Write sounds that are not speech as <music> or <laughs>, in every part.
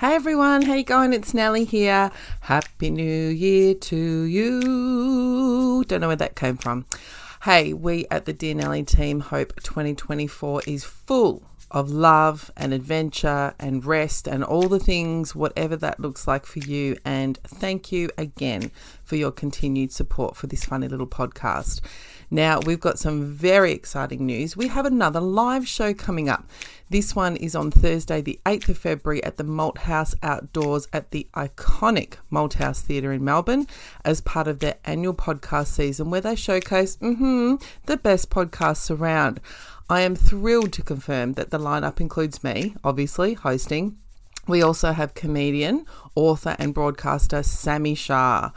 Hey everyone, how you going? It's Nelly here. Happy New Year to you. Don't know where that came from. Hey, we at the Dear Nelly team hope 2024 is full of love and adventure and rest and all the things, whatever that looks like for you. And thank you again for your continued support for this funny little podcast. Now, we've got some very exciting news. We have another live show coming up. This one is on Thursday, the 8th of February at the Malthouse Outdoors at the iconic Malthouse Theatre in Melbourne as part of their annual podcast season where they showcase mm-hmm, the best podcasts around. I am thrilled to confirm that the lineup includes me, obviously, hosting. We also have comedian, author, and broadcaster Sami Shah.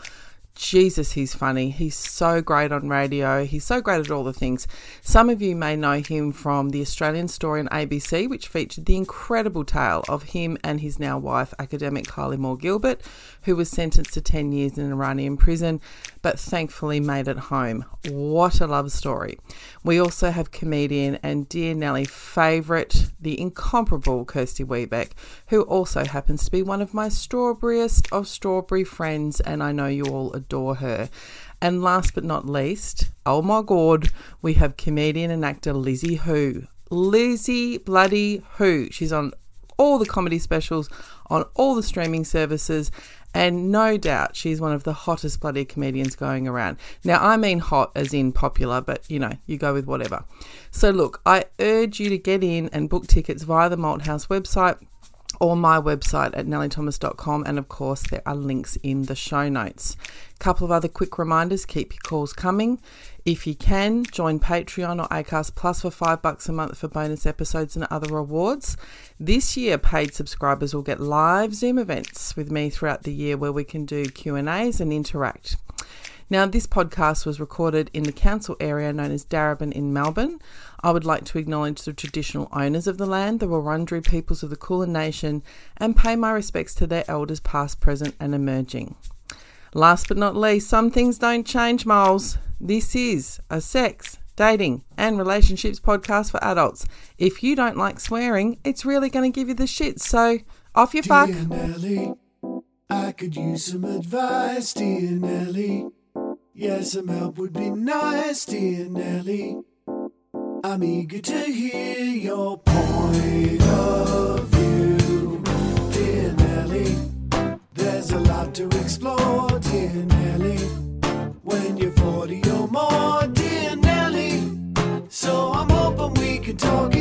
Jesus, he's funny. He's so great on radio. He's so great at all the things. Some of you may know him from The Australian Story on ABC, which featured the incredible tale of him and his now wife, academic Kylie Moore Gilbert, who was sentenced to 10 years in an Iranian prison, but thankfully made it home. What a love story. We also have comedian and dear Nelly favourite, the incomparable Kirsty Webeck, who also happens to be one of my strawberryest of strawberry friends, and I know you all adore her. And last but not least, oh my god, we have comedian and actor Lizzie Hoo. Lizzie Bloody Hoo. She's on all the comedy specials, on all the streaming services, and no doubt she's one of the hottest bloody comedians going around. Now, I mean hot as in popular, but you know, you go with whatever. So, look, I urge you to get in and book tickets via the Malthouse website or my website at nellythomas.com. And of course, there are links in the show notes. Couple of other quick reminders keep your calls coming. If you can, join Patreon or Acast Plus for five bucks a month for bonus episodes and other rewards. This year, paid subscribers will get live Zoom events with me throughout the year where we can do Q&As and interact. Now, this podcast was recorded in the council area known as Darebin in Melbourne. I would like to acknowledge the traditional owners of the land, the Wurundjeri peoples of the Kulin Nation, and pay my respects to their elders past, present, and emerging. Last but not least, some things don't change, Moles. This is a sex, dating, and relationships podcast for adults. If you don't like swearing, it's really going to give you the shit. So, off you fuck. Dear Nelly, I could use some advice, dear Nelly. Yes, some help would be nice, dear Nelly. I'm eager to hear your point of view, dear Nelly. There's a lot to explore, dear Nelly. When you're 40 or more, dear Nelly. So I'm hoping we can talk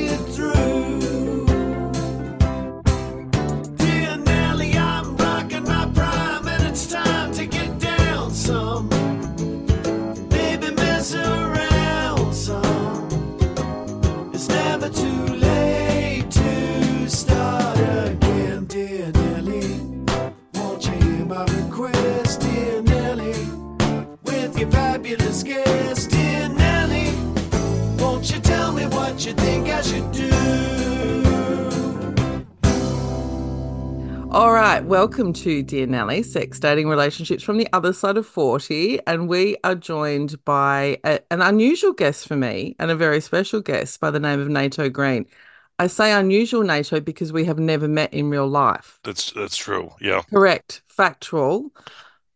All right, welcome to Dear Nelly, Sex, Dating, Relationships from the Other Side of 40. And we are joined by a, an unusual guest for me and a very special guest by the name of Nato Green. I say unusual, Nato, because we have never met in real life. That's that's true. Yeah. Correct, factual.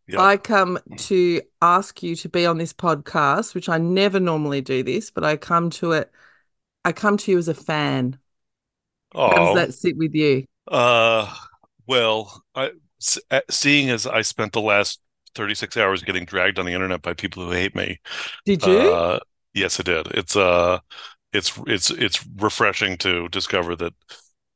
Yeah. I come to ask you to be on this podcast, which I never normally do this, but I come to it. I come to you as a fan. How does Oh, that sit with you? uh, well, I uh, seeing as I spent the last 36 hours getting dragged on the internet by people who hate me. Did you? Uh, yes, I did. It's uh, it's it's it's refreshing to discover that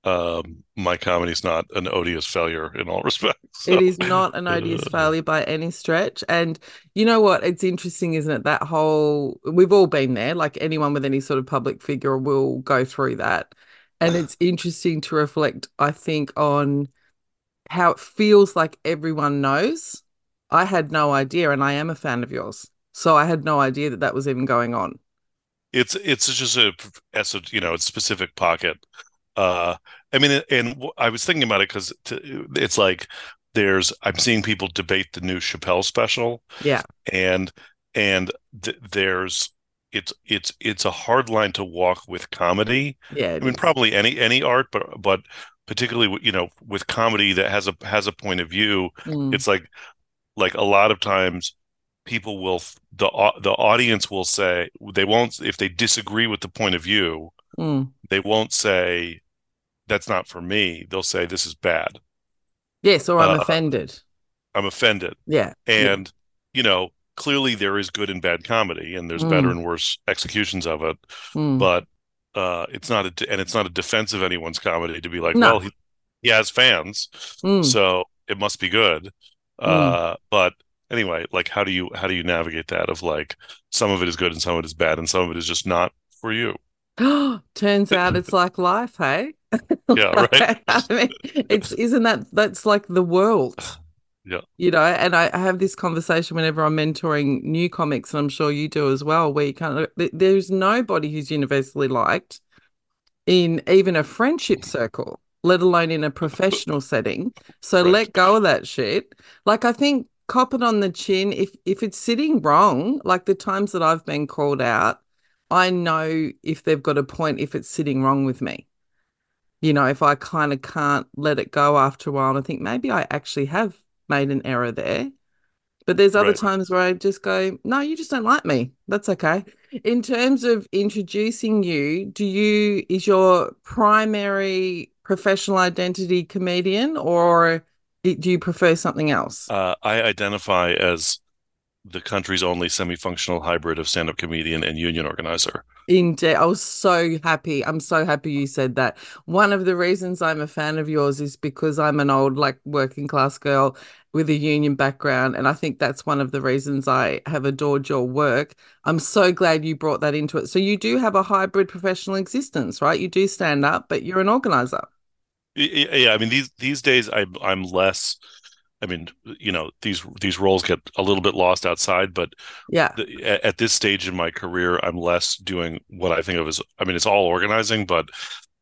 um, my comedy's not an odious failure in all <laughs> respects. It So, is not an <laughs> odious failure by any stretch. And you know what? It's interesting, isn't it? That whole, we've all been there, like anyone with any sort of public figure will go through that. and <sighs> it's interesting to reflect, I think, on how it feels like everyone knows. I had no idea, and I am a fan of yours. So I had no idea that that was even going on. It's it's just a you know, it's specific pocket. Uh, I mean, and I was thinking about it because it's like there's I'm seeing people debate the new Chappelle special. Yeah, and and th- there's it's it's it's a hard line to walk with comedy. Yeah, I mean, is. probably any any art, but but particularly you know with comedy that has a has a point of view. Mm. It's like like a lot of times people will the the audience will say they won't if they disagree with the point of view mm. they won't say that's not for me they'll say this is bad yes or i'm uh, offended i'm offended yeah and yeah. you know clearly there is good and bad comedy and there's mm. better and worse executions of it mm. but uh it's not a and it's not a defense of anyone's comedy to be like no. well he, he has fans Mm. so it must be good. Uh but anyway like how do you how do you navigate that of like some of it is good and some of it is bad and some of it is just not for you? <gasps> Turns <laughs> out it's like life hey? <laughs> Yeah right. I mean it's isn't that that's like the world yeah. You know and I, I have this conversation whenever i'm mentoring new comics and i'm sure you do as well where you kind of there's nobody who's universally liked in even a friendship circle let alone in a professional setting. So Right. let go of that shit. Like i think cop it on the chin if if it's sitting wrong like the times that i've been called out i know if they've got a point if it's sitting wrong with me. You know if i kind of can't let it go after a while and i think maybe i actually have made an error there. But there's other Right. times where i just go no you just don't like me. That's okay. In terms of introducing you do you is your primary professional identity comedian or do you prefer something else? Uh i identify as the country's only semi-functional hybrid of stand-up comedian and union organizer Indeed. I was so happy. I'm so happy you said that. One of the reasons I'm a fan of yours is because I'm an old, like, working class girl with a union background. And I think that's one of the reasons I have adored your work. I'm so glad you brought that into it. So you do have a hybrid professional existence, right? You do stand up, but you're an organizer. Yeah i mean these these days i'm i'm less i mean you know these these roles get a little bit lost outside but Yeah. the, at, at this stage in my career i'm less doing what i think of as i mean it's all organizing but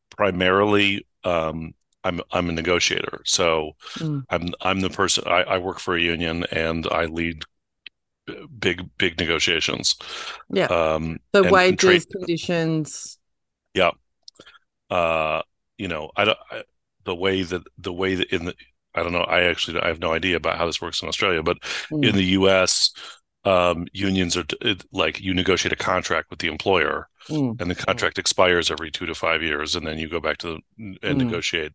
primarily um i'm i'm a negotiator so Mm. i'm i'm the person i, I work for a union and i lead big big negotiations Yeah. um The and- and wages, trade- conditions. uh you know i don't I, the way that the way that in the i don't know i actually i have no idea about how this works in australia but Mm. in the us um unions are it, like you negotiate a contract with the employer Mm. and the contract expires every two to five years and then you go back to the, and Mm. negotiate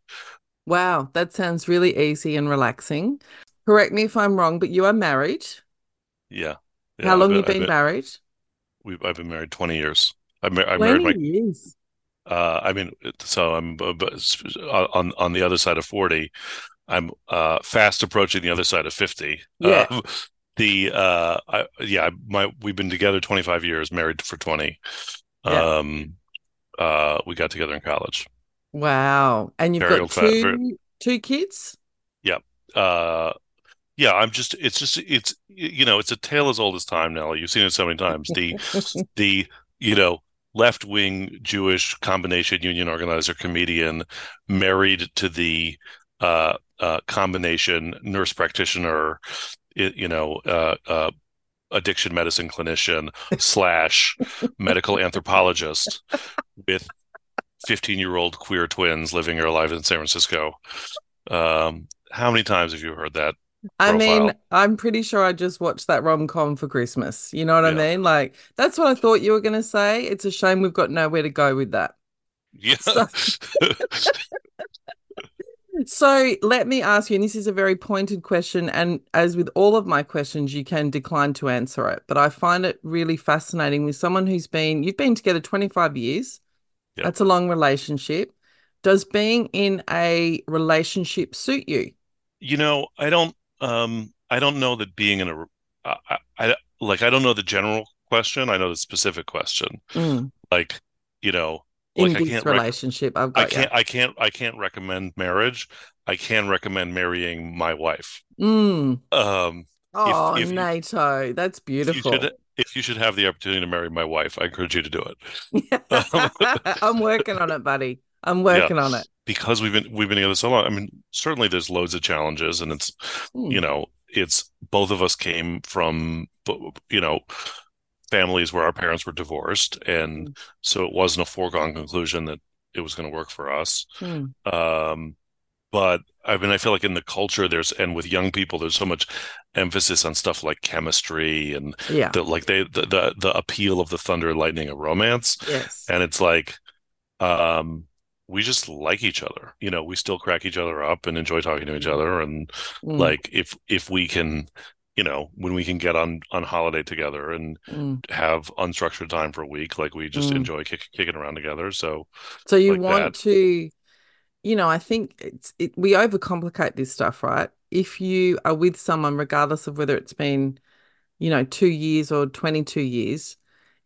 Wow. That sounds really easy and relaxing. Correct me if I'm wrong, but you are married. yeah, yeah How long I've you been, been married? we've, I've been married 20 years i, mar- I married 20 my years. uh i mean so i'm uh, but on on the other side of 40 i'm uh fast approaching the other side of 50 Yeah. Uh, <laughs> the uh I, yeah my we've been together 25 years married for 20 Yeah. um uh we got together in college Wow. And you've Very got fa- very- two two kids? Yeah. Uh yeah i'm just it's just it's you know it's a tale as old as time Nelly. you've seen it so many times the <laughs> the you know left wing jewish combination union organizer comedian married to the uh uh combination nurse practitioner you know uh uh addiction medicine clinician slash medical anthropologist with 15 year old queer twins living or alive in San Francisco. Um, how many times have you heard that? I mean. I'm pretty sure I just watched that rom-com for Christmas. You know what I mean? Like, that's what I thought you were going to say. It's a shame we've got nowhere to go with that. Yeah. So- <laughs> So let me ask you, and this is a very pointed question, and as with all of my questions, you can decline to answer it. But I find it really fascinating with someone who's been, you've been together 25 years. Yeah. That's a long relationship. Does being in a relationship suit you? you know, I don't um I don't know that being in a I, I I- like I don't know the general question. I know the specific question. Mm, Like, you know, in like this rec- relationship. I've I can't I can't I can't recommend marriage. I can recommend marrying my wife. Mm. Um Oh, if you- NATO, that's if you beautiful. should if you should have the opportunity to marry my wife, I encourage you to do it. <laughs> I'm working on it, buddy. I'm working on it. Because we've been we've been together so long. I mean, certainly there's loads of challenges and it's Mm. you know, it's both of us came from you know, families where our parents were divorced and so it wasn't a foregone conclusion that it was going to work for us. Mm. Um, but I mean, I feel like in the culture, there's and with young people, there's so much emphasis on stuff like chemistry and Yeah. the like they the the, the appeal of the thunder and lightning of romance, Yes. and it's like, um, we just like each other. You know, we still crack each other up and enjoy talking to each other, and Mm, like if if we can, you know, when we can get on on holiday together and mm. have unstructured time for a week, like we just Mm. enjoy kick, kicking around together. So So you like want that. to, you know, I think it's it, we overcomplicate this stuff, right? If you are with someone, regardless of whether it's been, you know, two years or 22 years,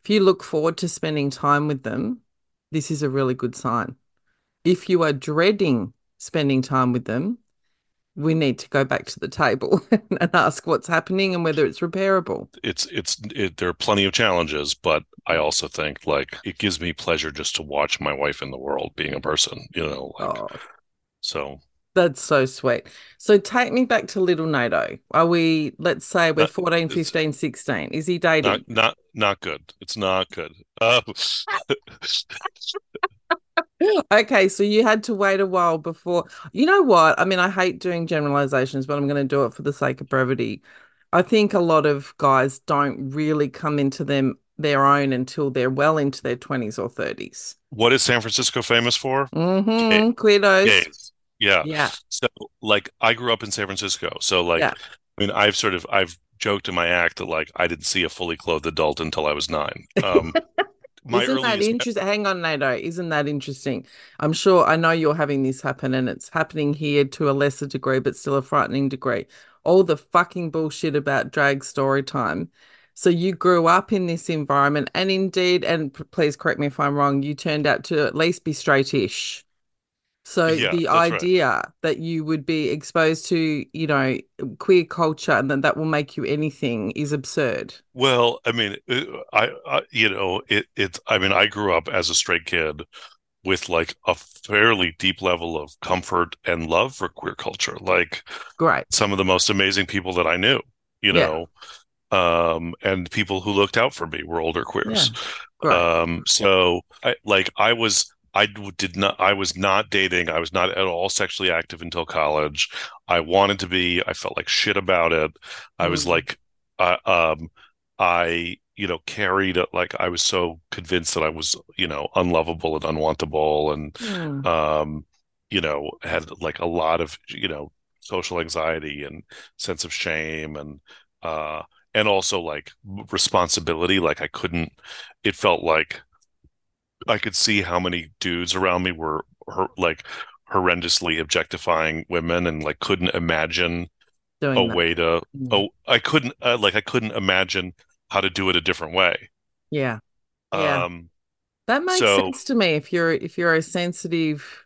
if you look forward to spending time with them, this is a really good sign. If you are dreading spending time with them, we need to go back to the table <laughs> and ask what's happening and whether it's repairable. it's it's it, there are plenty of challenges, but I also think like it gives me pleasure just to watch my wife in the world being a person, you know, like Oh, so That's so sweet. So take me back to little NATO. Are we, let's say we're Uh, 14, 15, 16. Is he dating? not not not good. It's not good. Uh, <laughs> Okay, so you had to wait a while before. You know what? I mean, I hate doing generalizations, but I'm going to do it for the sake of brevity. I think a lot of guys don't really come into them their own until they're well into their 20s or 30s. what is San Francisco famous for? Mm-hmm. Gays. Yeah. Yeah. So like I grew up in San Francisco. So like Yeah. I mean I've sort of I've joked in my act that like I didn't see a fully clothed adult until I was nine. Um <laughs> my Isn't that interesting? Hang on, NATO. Isn't that interesting? I'm sure I know you're having this happen and it's happening here to a lesser degree, but still a frightening degree. All the fucking bullshit about drag story time. So you grew up in this environment and indeed, and please correct me if I'm wrong, you turned out to at least be straight-ish. So Yeah, the that's right. idea that you would be exposed to, you know, queer culture and that that will make you anything is absurd. Well, I mean, uh, I, I you know, it it's I mean, I grew up as a straight kid with like a fairly deep level of comfort and love for queer culture. Like Great. some of the most amazing people that I knew, you Yeah. know, um, and people who looked out for me were older queers. Great. Um, so I like I was I did not I was not dating. I was not at all sexually active until college. I wanted to be. I felt like shit about it. I was Mm. like, uh, um, I you know carried it like I was so convinced that I was you know unlovable and unwantable and Hmm. um, you know, had like a lot of, you know, social anxiety and sense of shame and uh and also like responsibility. Like I couldn't, it felt like I could see how many dudes around me were hor- like horrendously objectifying women and like couldn't imagine Doing a that. way to, Mm. oh, I couldn't, uh, like I couldn't imagine how to do it a different way. Yeah. Yeah. Um, That makes So- sense to me if you're if you're a sensitive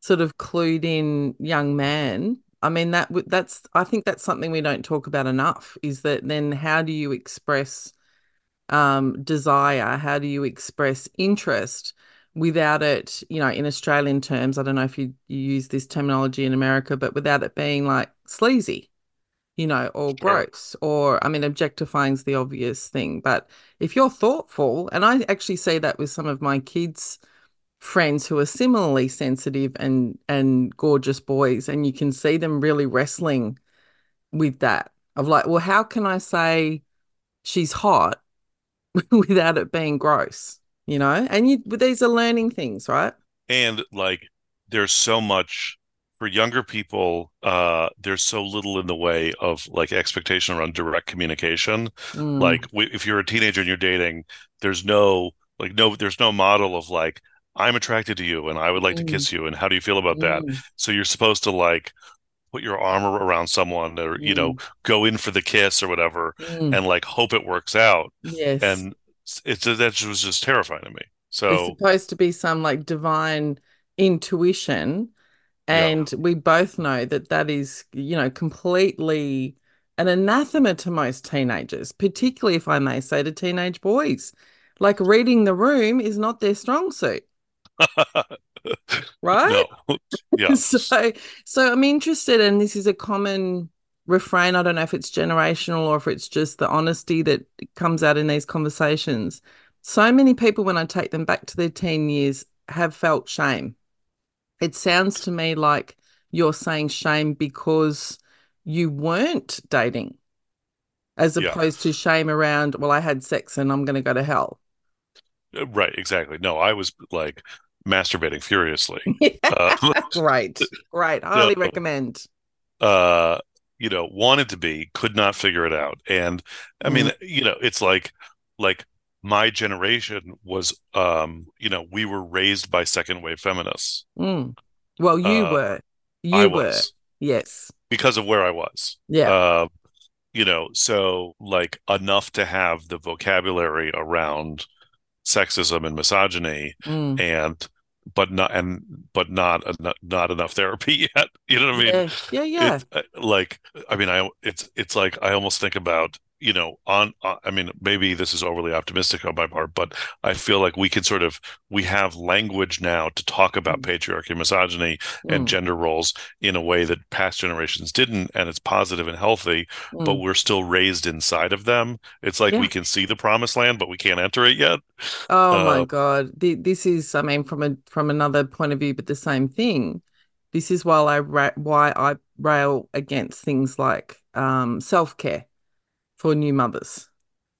sort of clued in young man. I mean that would that's I think that's something we don't talk about enough is that then how do you express um desire? How do you express interest without it, you know, in Australian terms, I don't know if you, you use this terminology in America, but without it being like sleazy, you know, or gross, or I mean, objectifying's the obvious thing. But if you're thoughtful, and I actually see that with some of my kids' friends who are similarly sensitive and and gorgeous boys, and you can see them really wrestling with that of like, well, how can I say she's hot <laughs> without it being gross? You know, and you these are learning things, right? and like there's so much for younger people uh there's so little in the way of like expectation around direct communication Mm, like w- if you're a teenager and you're dating there's no like no there's no model of like i'm attracted to you and i would like to Mm. kiss you and how do you feel about that mm, so you're supposed to like put your arm around someone or you know go in for the kiss or whatever mm, and like hope it works out yes. and it's that was just terrifying to me So it's supposed to be some like divine intuition. Yeah. And we both know that that is, you know, completely an anathema to most teenagers, particularly if I may say to teenage boys. Like reading the room is not their strong suit, <laughs> <laughs> right? no, <laughs> yeah, So, so I'm interested, and this is a common refrain. I don't know if it's generational or if it's just the honesty that comes out in these conversations. So many people, when I take them back to their teen years, have felt shame. It sounds to me like you're saying shame because you weren't dating, as Yeah. opposed to shame around, well, I had sex and I'm going to go to hell. Uh, right, exactly. No, I was like masturbating furiously. <laughs> Uh, <laughs> right, great. <laughs> Highly recommend. uh, you know, wanted to be, could not figure it out. And I mean, Mm. you know, it's like like my generation was um, you know, we were raised by second wave feminists. Mm. Well, you Uh, were. You I were. was Yes. because of where I was. Yeah. Uh, you know, so like enough to have the vocabulary around sexism and misogyny Mm. and but not and but not not, not enough therapy <laughs> yet. You know what I mean? Yeah. Yeah. Yeah. It's uh, like I mean I it's it's like I almost think about you know on uh, I mean maybe this is overly optimistic on my part but I feel like we can sort of we have language now to talk about patriarchy misogyny and Mm. gender roles in a way that past generations didn't and it's positive and healthy but Mm. we're still raised inside of them it's like Yeah. we can see the promised land but we can't enter it yet Oh my uh, God. Th- This is, I mean, from a from another point of view, but the same thing. This is why I ra why I rail against things like um, self-care for new mothers,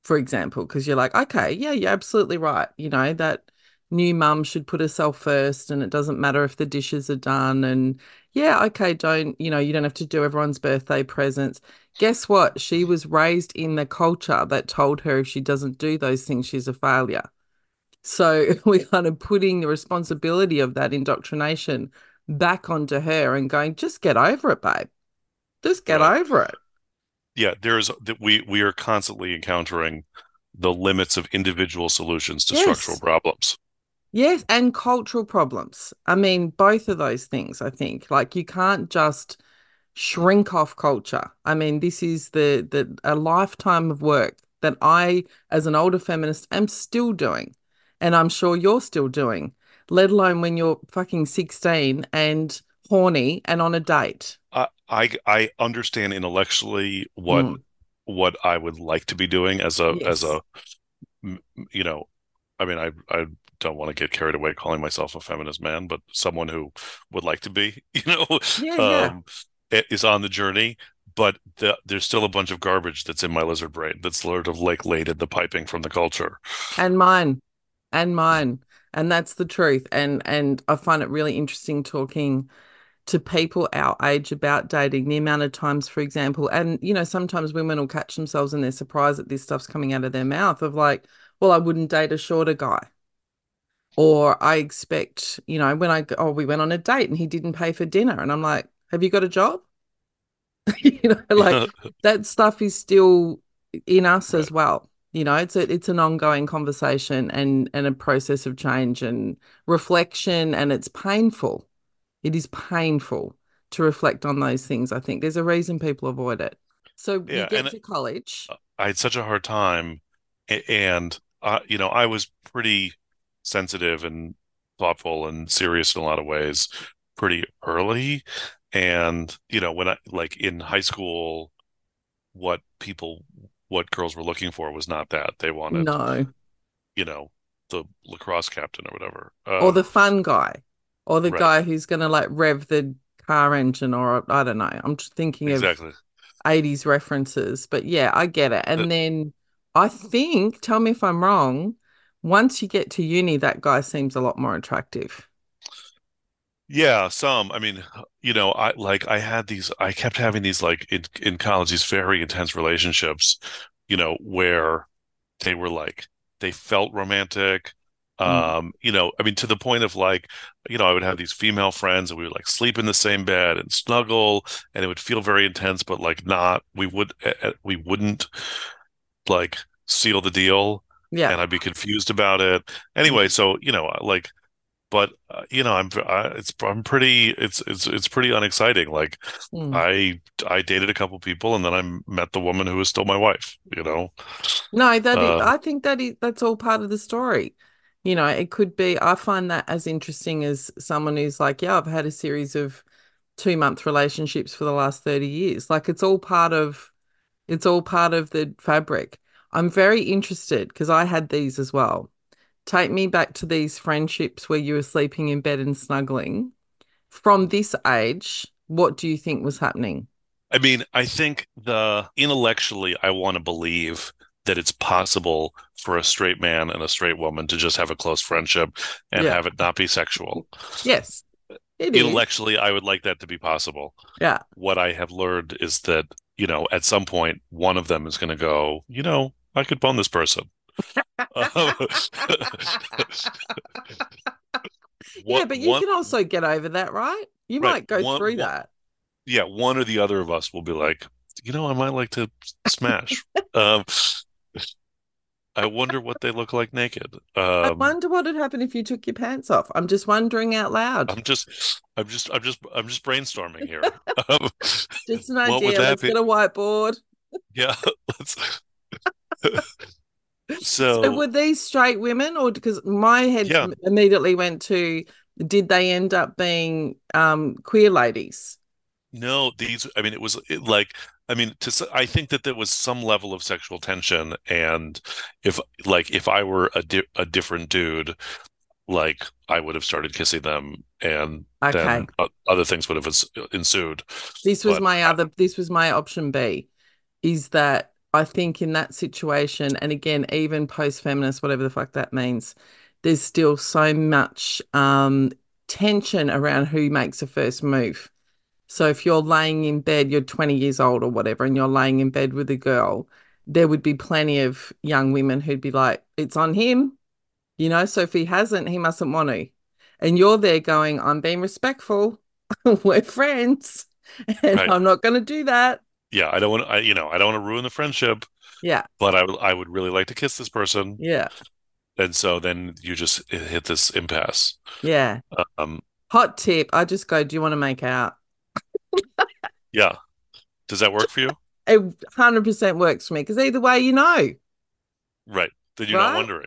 for example, because you're like, okay, yeah, you're absolutely right. You know, that new mum should put herself first, and it doesn't matter if the dishes are done. And yeah, okay, don't, you know, you don't have to do everyone's birthday presents. Guess what? She was raised in the culture that told her if she doesn't do those things, she's a failure. So <laughs> we're kind of putting the responsibility of that indoctrination back onto her and going, just get over it, babe. Just get Right. over it. Yeah there's that we we are constantly encountering the limits of individual solutions to Yes. structural problems Yes, and cultural problems. I mean, both of those things, I think. Like you can't just shrink off culture. I mean, this is the the a lifetime of work that I, as an older feminist, am still doing. And I'm sure you're still doing, let alone when you're fucking 16 and horny and on a date. I I, I understand intellectually what Mm. what I would like to be doing as a as Yes. a m- you know I mean I I don't want to get carried away calling myself a feminist man but someone who would like to be <laughs> you know Yeah, yeah. um i- is on the journey but the, there's still a bunch of garbage that's in my lizard brain that's sort of like laid in the piping from the culture and mine and mine and that's the truth and and i find it really interesting talking to people our age about dating the amount of times for example and you know sometimes women will catch themselves and they're surprised that this stuff's coming out of their mouth of like well i wouldn't date a shorter guy. Or i expect you know when i oh we went on a date and he didn't pay for dinner. And i'm like have you got a job? <laughs> You know <laughs> like that stuff is still in us as well. You know, it's a, it's an ongoing conversation and and a process of change and reflection, and it's painful. It is painful to reflect on those things. I think there's a reason people avoid it. So you get to college. I had such a hard time, and uh, you know, I was pretty sensitive and thoughtful and serious in a lot of ways pretty early. And you know, when I like in high school, what people, what girls were looking for was not that. They wanted, No, you know, the lacrosse captain or whatever. or the fun guy, or the right. guy who's going to like rev the car engine, or I don't know. I'm just thinking of 80s references. But yeah, I get it. And Uh, then I think, tell me if I'm wrong, once you get to uni, that guy seems a lot more attractive. Yeah, some. I mean, you know, I like I had these I kept having these like in in college these very intense relationships, you know, where they were like they felt romantic. Mm. Um, you know, I mean to the point of like, you know, I would have these female friends and we would like sleep in the same bed and snuggle and it would feel very intense, but like not we would eh, eh, we wouldn't like seal the deal. Yeah. and I'd be confused about it. Anyway, so you know, like, but uh, you know, I'm I, it's I'm pretty it's it's it's pretty unexciting. Like, Mm. I I dated a couple people, and then I met the woman who is still my wife. You know, No, that is, Um, I think that is, that's all part of the story. You know, it could be, I find that as interesting as someone who's like, yeah, I've had a series of two month relationships for the last 30 years. Like it's all part of, it's all part of the fabric. I'm very interested because I had these as well. Take me back to these friendships where you were sleeping in bed and snuggling. From this age, what do you think was happening? I mean, I think the intellectually, I want to believe that it's possible for a straight man and a straight woman to just have a close friendship and Yeah. have it not be sexual. Yes, it is. Intellectually, I would like that to be possible. Yeah. What I have learned is that, you know, at some point, one of them is going to go, you know, I could bone this person. <laughs> yeah, but you one- can also get over that, right? You Right, might go one- through one- that. yeah, one or the other of us will be like, you know, I might like to smash. um, I wonder what they look like naked. I Um, wonder what would happen if you took your pants off. I'm just wondering out loud. I'm just, I'm just, I'm just, I'm just brainstorming here. <laughs> Um, Just an idea. Let's be? get a whiteboard. yeah, <laughs> let's. <laughs> So, So, were these straight women, or because my head Yeah. immediately went to, did they end up being um, queer ladies? no, these. I mean, it was it, like, I mean, to, I think that there was some level of sexual tension, and if, like, if I were a di a different dude, like, I would have started kissing them, and Okay. then other things would have ensued. This was But my other, this was my option B, is that I think in that situation, and again, even post feminist, whatever the fuck that means, there's still so much um, tension around who makes the first move. So if you're laying in bed, you're 20 years old or whatever, and you're laying in bed with a girl, there would be plenty of young women who'd be like, it's on him, you know, so if he hasn't, he mustn't want to. And you're there going, I'm being respectful. <laughs> We're friends. And Right. I'm not going to do that. Yeah, I don't want, I, you know, I don't want to ruin the friendship, Yeah. but I would, I would really like to kiss this person, Yeah. and so then you just hit this impasse. Yeah. Um, Hot tip. I just go, do you want to make out? Yeah, does that work for you? It 100% works for me because either way, you know, Right, then you're Right? not wondering.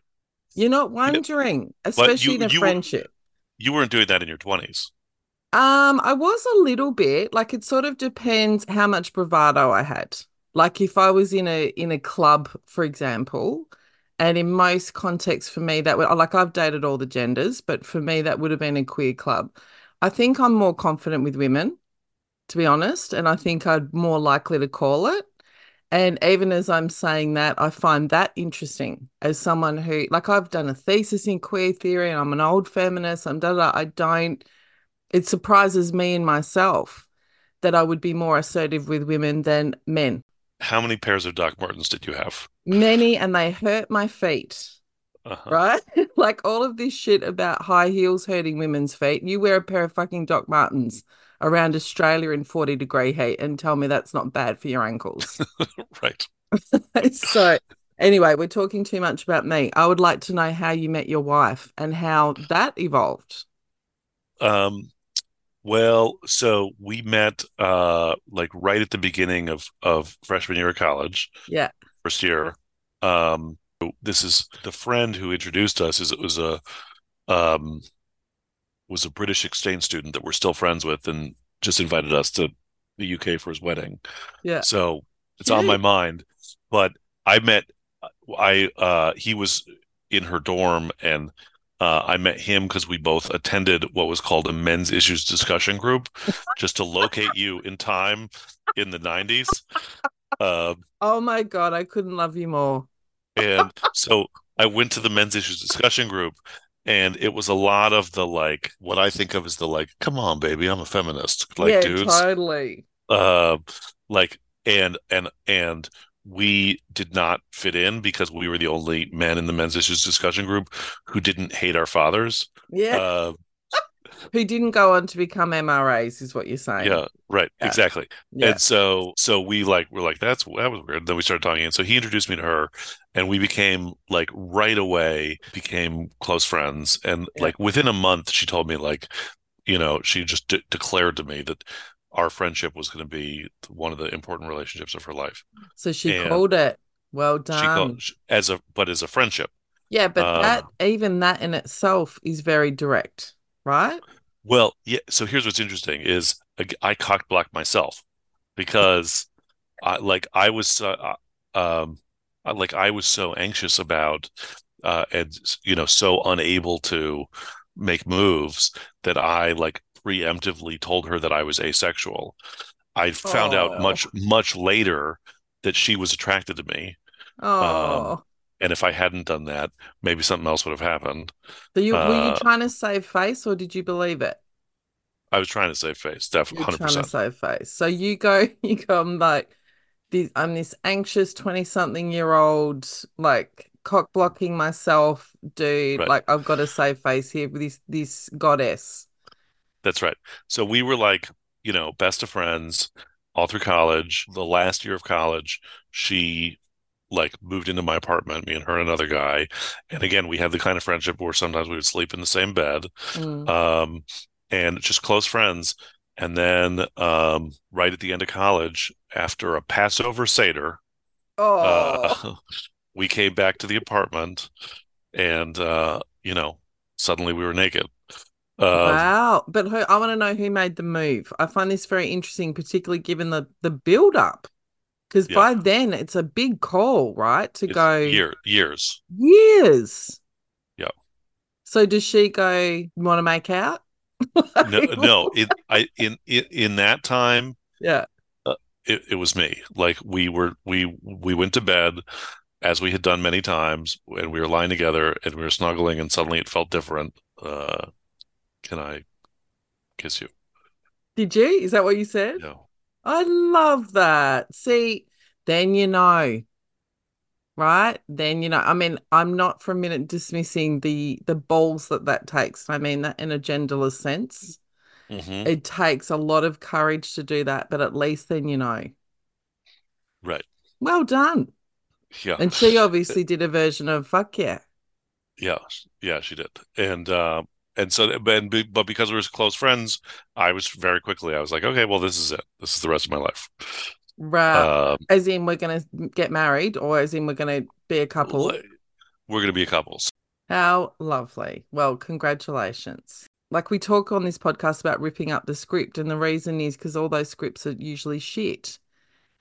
you're not wondering, especially in a you were- friendship. You weren't doing that in your twenties. Um, I was a little bit like it sort of depends how much bravado I had. Like if I was in a in a club, for example, and in most contexts for me that would like I've dated all the genders, but for me that would have been a queer club. I think I'm more confident with women, to be honest, and I think I'd more likely to call it. And even as I'm saying that, I find that interesting as someone who, like, I've done a thesis in queer theory and I'm an old feminist. I'm da da. I don't, it surprises me in myself that I would be more assertive with women than men. How many pairs of Doc Martens did you have? Many, and they hurt my feet, Uh-huh. right? <laughs> like all of this shit about high heels hurting women's feet. You wear a pair of fucking Doc Martens around Australia in 40 degree heat and tell me that's not bad for your ankles. <laughs> Right. <laughs> so anyway, we're talking too much about me. I would like to know how you met your wife and how that evolved. Um, well, so we met uh like right at the beginning of of freshman year of college, Yeah. first year. Um, this is the friend who introduced us. Is it was a um was a British exchange student that we're still friends with, and just invited us to the UK for his wedding. Yeah. So it's on my mind. But I met I uh he was in her dorm and uh, I met him because we both attended what was called a men's issues discussion group, <laughs> just to locate you in time in the 90s. <laughs> Uh, Oh my God, I couldn't love you more. and so I went to the men's issues discussion group, and it was a lot of the like, what I think of as the like, come on, baby, I'm a feminist, like yeah, dudes. totally. uh, like and and and we did not fit in because we were the only men in the men's issues discussion group who didn't hate our fathers. Yeah. Uh, who didn't go on to become MRAs, is what you're saying. Yeah, right. Yeah. Exactly. Yeah. And so so we like we're like that's that was weird. Then we started talking, and so he introduced me to her, and we became like right away became close friends. And Yeah. like within a month, she told me like, you know, she just de- declared to me that our friendship was going to be one of the important relationships of her life. So she And called it. Well She done. called as a but as a friendship. yeah, but um, that even that in itself is very direct, right? Well, yeah. So here's what's interesting is I cock blocked myself because I like I was uh, um like I was so anxious about uh and you know so unable to make moves that I like preemptively told her that I was asexual. I found out Oh. much much later that she was attracted to me. Oh, And if I hadn't done that, maybe something else would have happened. so you were you uh, trying to save face or did you believe it? I was trying to save face, You're definitely trying to 100%. save face. So you go, <laughs> you go, I'm like, this, I'm this anxious 20 something year old, like cock blocking myself, dude. Right. Like I've got to save face here with this this goddess. That's right. So we were like, you know, best of friends all through college. The last year of college, she like moved into my apartment, me and her and another guy. And again, we had the kind of friendship where sometimes we would sleep in the same bed, Mm. um, and just close friends. And then, um, right at the end of college, after a Passover Seder, Oh, uh, <laughs> we came back to the apartment, and uh, you know, suddenly we were naked. Uh, wow. But who, I want to know who made the move. I find this very interesting, particularly given the the build up. Because Yeah. by then it's a big call, right? To it's go year years. years. Yeah. So does she go, want to make out? <laughs> No, no. It, I in, in in that time, Yeah. it, it was me. Like we were, we we went to bed as we had done many times, and we were lying together, and we were snuggling, and suddenly it felt different. Uh, can I kiss you? Did you? Is that what you said? No. I love that. See, then you know, right? Then you know. I mean, I'm not for a minute dismissing the the balls that that takes. I mean that in a genderless sense. hmm It takes a lot of courage to do that, but at least then you know. Right. Well done. Yeah. And she obviously did a version of fuck yeah. Yeah, yeah, she did, and uh, and so, and be- but because we were close friends, I was very quickly. I was like, okay, well, this is it. This is the rest of my life. Right. Um, as in we're gonna get married or as in we're gonna be a couple. we're gonna be a couple. How lovely. Well, congratulations. Like we talk on this podcast about ripping up the script, and the reason is because all those scripts are usually shit.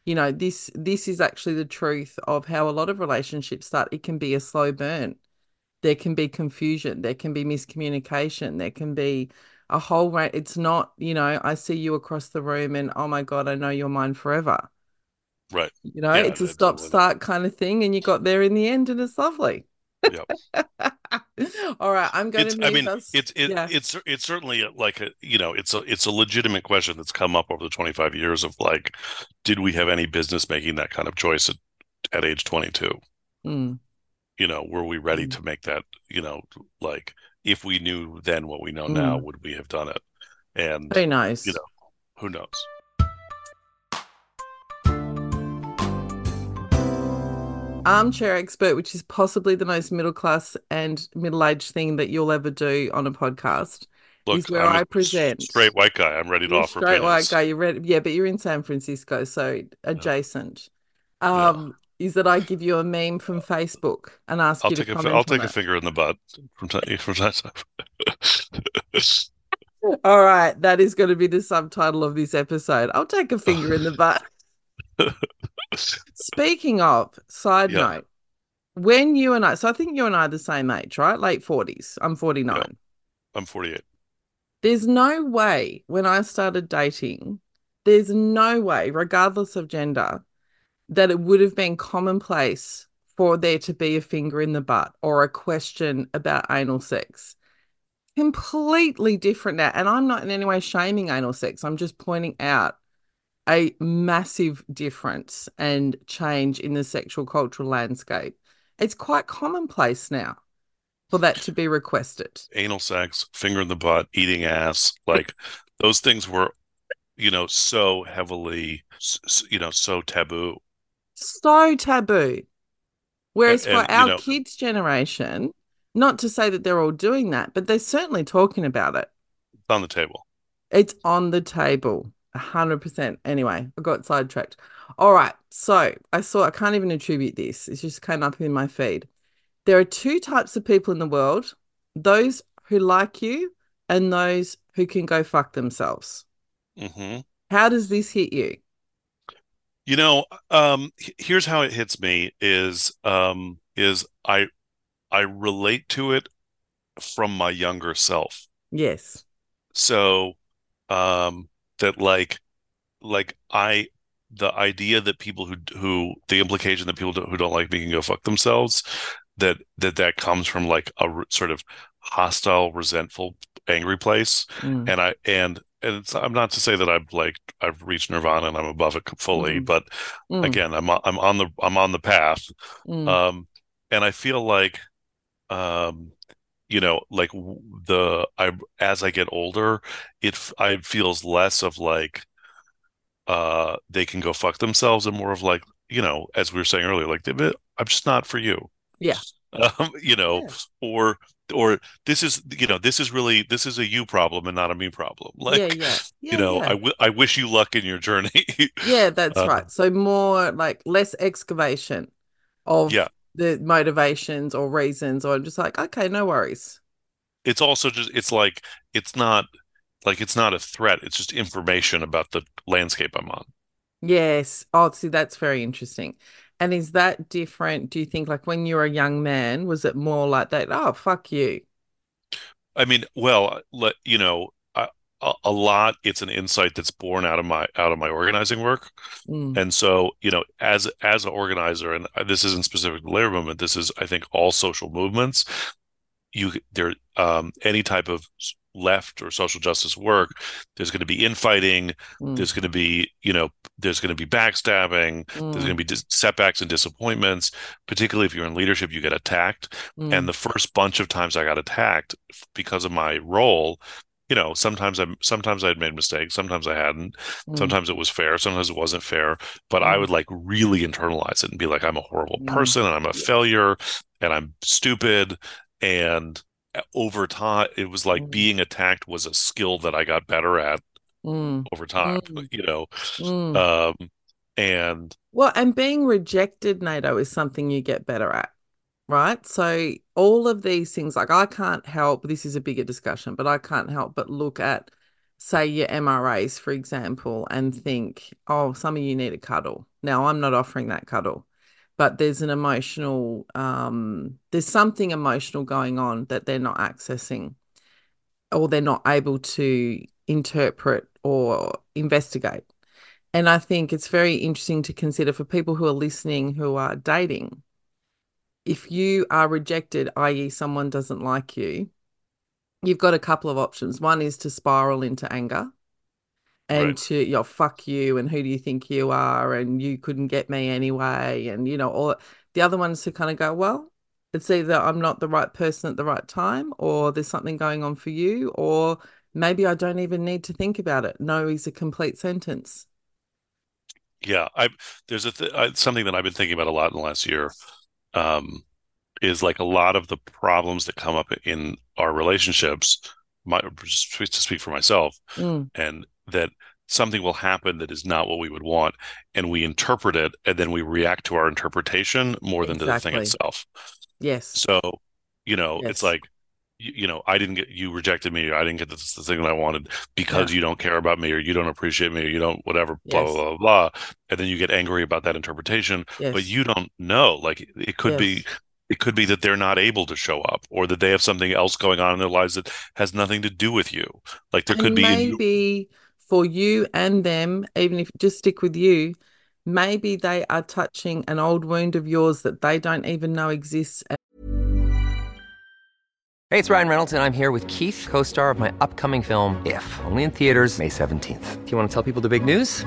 You know, this this is actually the truth of how a lot of relationships start. It can be a slow burn. There can be confusion, there can be miscommunication, there can be a whole range. It's not, you know, I see you across the room and oh my God, I know you're mine forever. Right. You know, Yeah, it's a stop start kind of thing, and you got there in the end, and it's lovely. Yep. <laughs> All right, I'm going It's, to I mean, us. it's it, yeah. it's it's certainly like a you know, it's a it's a legitimate question that's come up over the 25 years of like, did we have any business making that kind of choice at, at age 22? Mm, You know, were we ready Mm. to make that? You know, like if we knew then what we know now, Mm. would we have done it? And who nice you know, who knows? Armchair expert, which is possibly the most middle class and middle aged thing that you'll ever do on a podcast. Look, is where I'm I present. straight white guy. I'm ready to You're offer straight white guy. You're ready. Yeah, but you're in San Francisco, so adjacent. Yeah. Um, is that I give you a meme from Facebook and ask I'll you to take a comment I'll on take a finger in the butt from time <laughs> from time. <laughs> All right, that is going to be the subtitle of this episode. I'll take a finger in the <laughs> butt. Speaking of, side Yeah. note, when you and I, so I think you and I are the same age, right? Late 40s. I'm 49. I'm 48. There's no way when I started dating, there's no way, regardless of gender, that it would have been commonplace for there to be a finger in the butt or a question about anal sex. Completely different now. And I'm not in any way shaming anal sex. I'm just pointing out a massive difference and change in the sexual cultural landscape. It's quite commonplace now. for that to be requested. Anal sex, finger in the butt, eating ass, like those things were, you know, so heavily, you know, so taboo. So taboo. Whereas And- for and, you our know- kids' generation, not to say that they're all doing that, but they're certainly talking about it. It's on the table. It's on the table, a hundred percent. Anyway, I got sidetracked. All right, so I saw. I can't even attribute this. It just came up in my feed. There are two types of people in the world: those who like you and those who can go fuck themselves. hmm How does this hit you? You know, um, here's how it hits me is um is I I relate to it from my younger self. Yes. So um that like like I the idea that people who who the implication that people who don't like me can go fuck themselves that that that comes from like a r- sort of hostile, resentful, angry place. Mm. And I and and it's I'm not to say that I've like I've reached nirvana and I'm above it fully, Mhm. but Mm. again, I'm on- I'm on the I'm on the path. Mm. Um, and I feel like, um, you know, like the I as I get older, it I feels less of like, uh, they can go fuck themselves and more of like, you know, as we were saying earlier, like "Eh, I'm just not for you. Yeah. <laughs> Um, you know, Yeah. or or this is you know this is really this is a you problem and not a me problem. <laughs> Like, yeah, yeah, yeah, you know, yeah. I I wish you luck in your journey. Yeah, that's Uh, right. So more like less excavation of Yeah. the motivations or reasons, or I'm just like, okay, no worries. it's also just it's like it's not like it's not a threat it's just information about the landscape i'm on Yes. Oh, see, that's very interesting. And is that different? Do you think like when you were a young man, was it more like that? Oh, fuck you. i mean well let you know a, a lot it's an insight that's born out of my out of my organizing work Mm, and so you know as as an organizer and this isn't specific to the labor movement this is i think all social movements you there um any type of left or social justice work there's going to be infighting mm, there's going to be you know there's going to be backstabbing there's mm, going to be dis- setbacks and disappointments particularly if you're in leadership you get attacked mm, and the first bunch of times i got attacked because of my role you know sometimes i sometimes i'd made mistakes sometimes i hadn't mm, sometimes it was fair sometimes it wasn't fair but i Mm. would like really internalize it and be like i'm a horrible Mm. person and i'm a Yes. failure and i'm stupid and over time it was like Mm. being attacked was a skill that i got better at mm, over time <laughs> Mm. you know mm. um and Well, and being rejected, Nato, is something you get better at, right? So all of these things, like I can't help, this is a bigger discussion, but I can't help but look at, say, your MRAs, for example, and think, oh, some of you need a cuddle. Now, I'm not offering that cuddle, but there's an emotional, um, there's something emotional going on that they're not accessing or they're not able to interpret or investigate. And I think it's very interesting to consider for people who are listening who are dating. If you are rejected, i.e., someone doesn't like you, you've got a couple of options. One is to spiral into anger and Right. to, you know, fuck you and who do you think you are and you couldn't get me anyway. And, you know, or the other ones to kind of go, well, it's either I'm not the right person at the right time or there's something going on for you, or maybe I don't even need to think about it. No is a complete sentence. yeah i there's a th- I, something that i've been thinking about a lot in the last year um is like a lot of the problems that come up in our relationships my just to speak for myself Mm, and that something will happen that is not what we would want and we interpret it and then we react to our interpretation more than to the thing itself yes. so you know Yes. it's like you, you know i didn't get you rejected me or i didn't get this the thing that i wanted because Yeah. you don't care about me or you don't appreciate me or you don't whatever blah Yes. blah blah blah and then you get angry about that interpretation but you don't know like it could be it could be that they're not able to show up or that they have something else going on in their lives that has nothing to do with you like there could And be in maybe for you and them, even if just stick with you, maybe they are touching an old wound of yours that they don't even know exists. Hey, it's Ryan Reynolds, and I'm here with Keith, co star of my upcoming film, If, only in theaters, May 17th. Do you want to tell people the big news?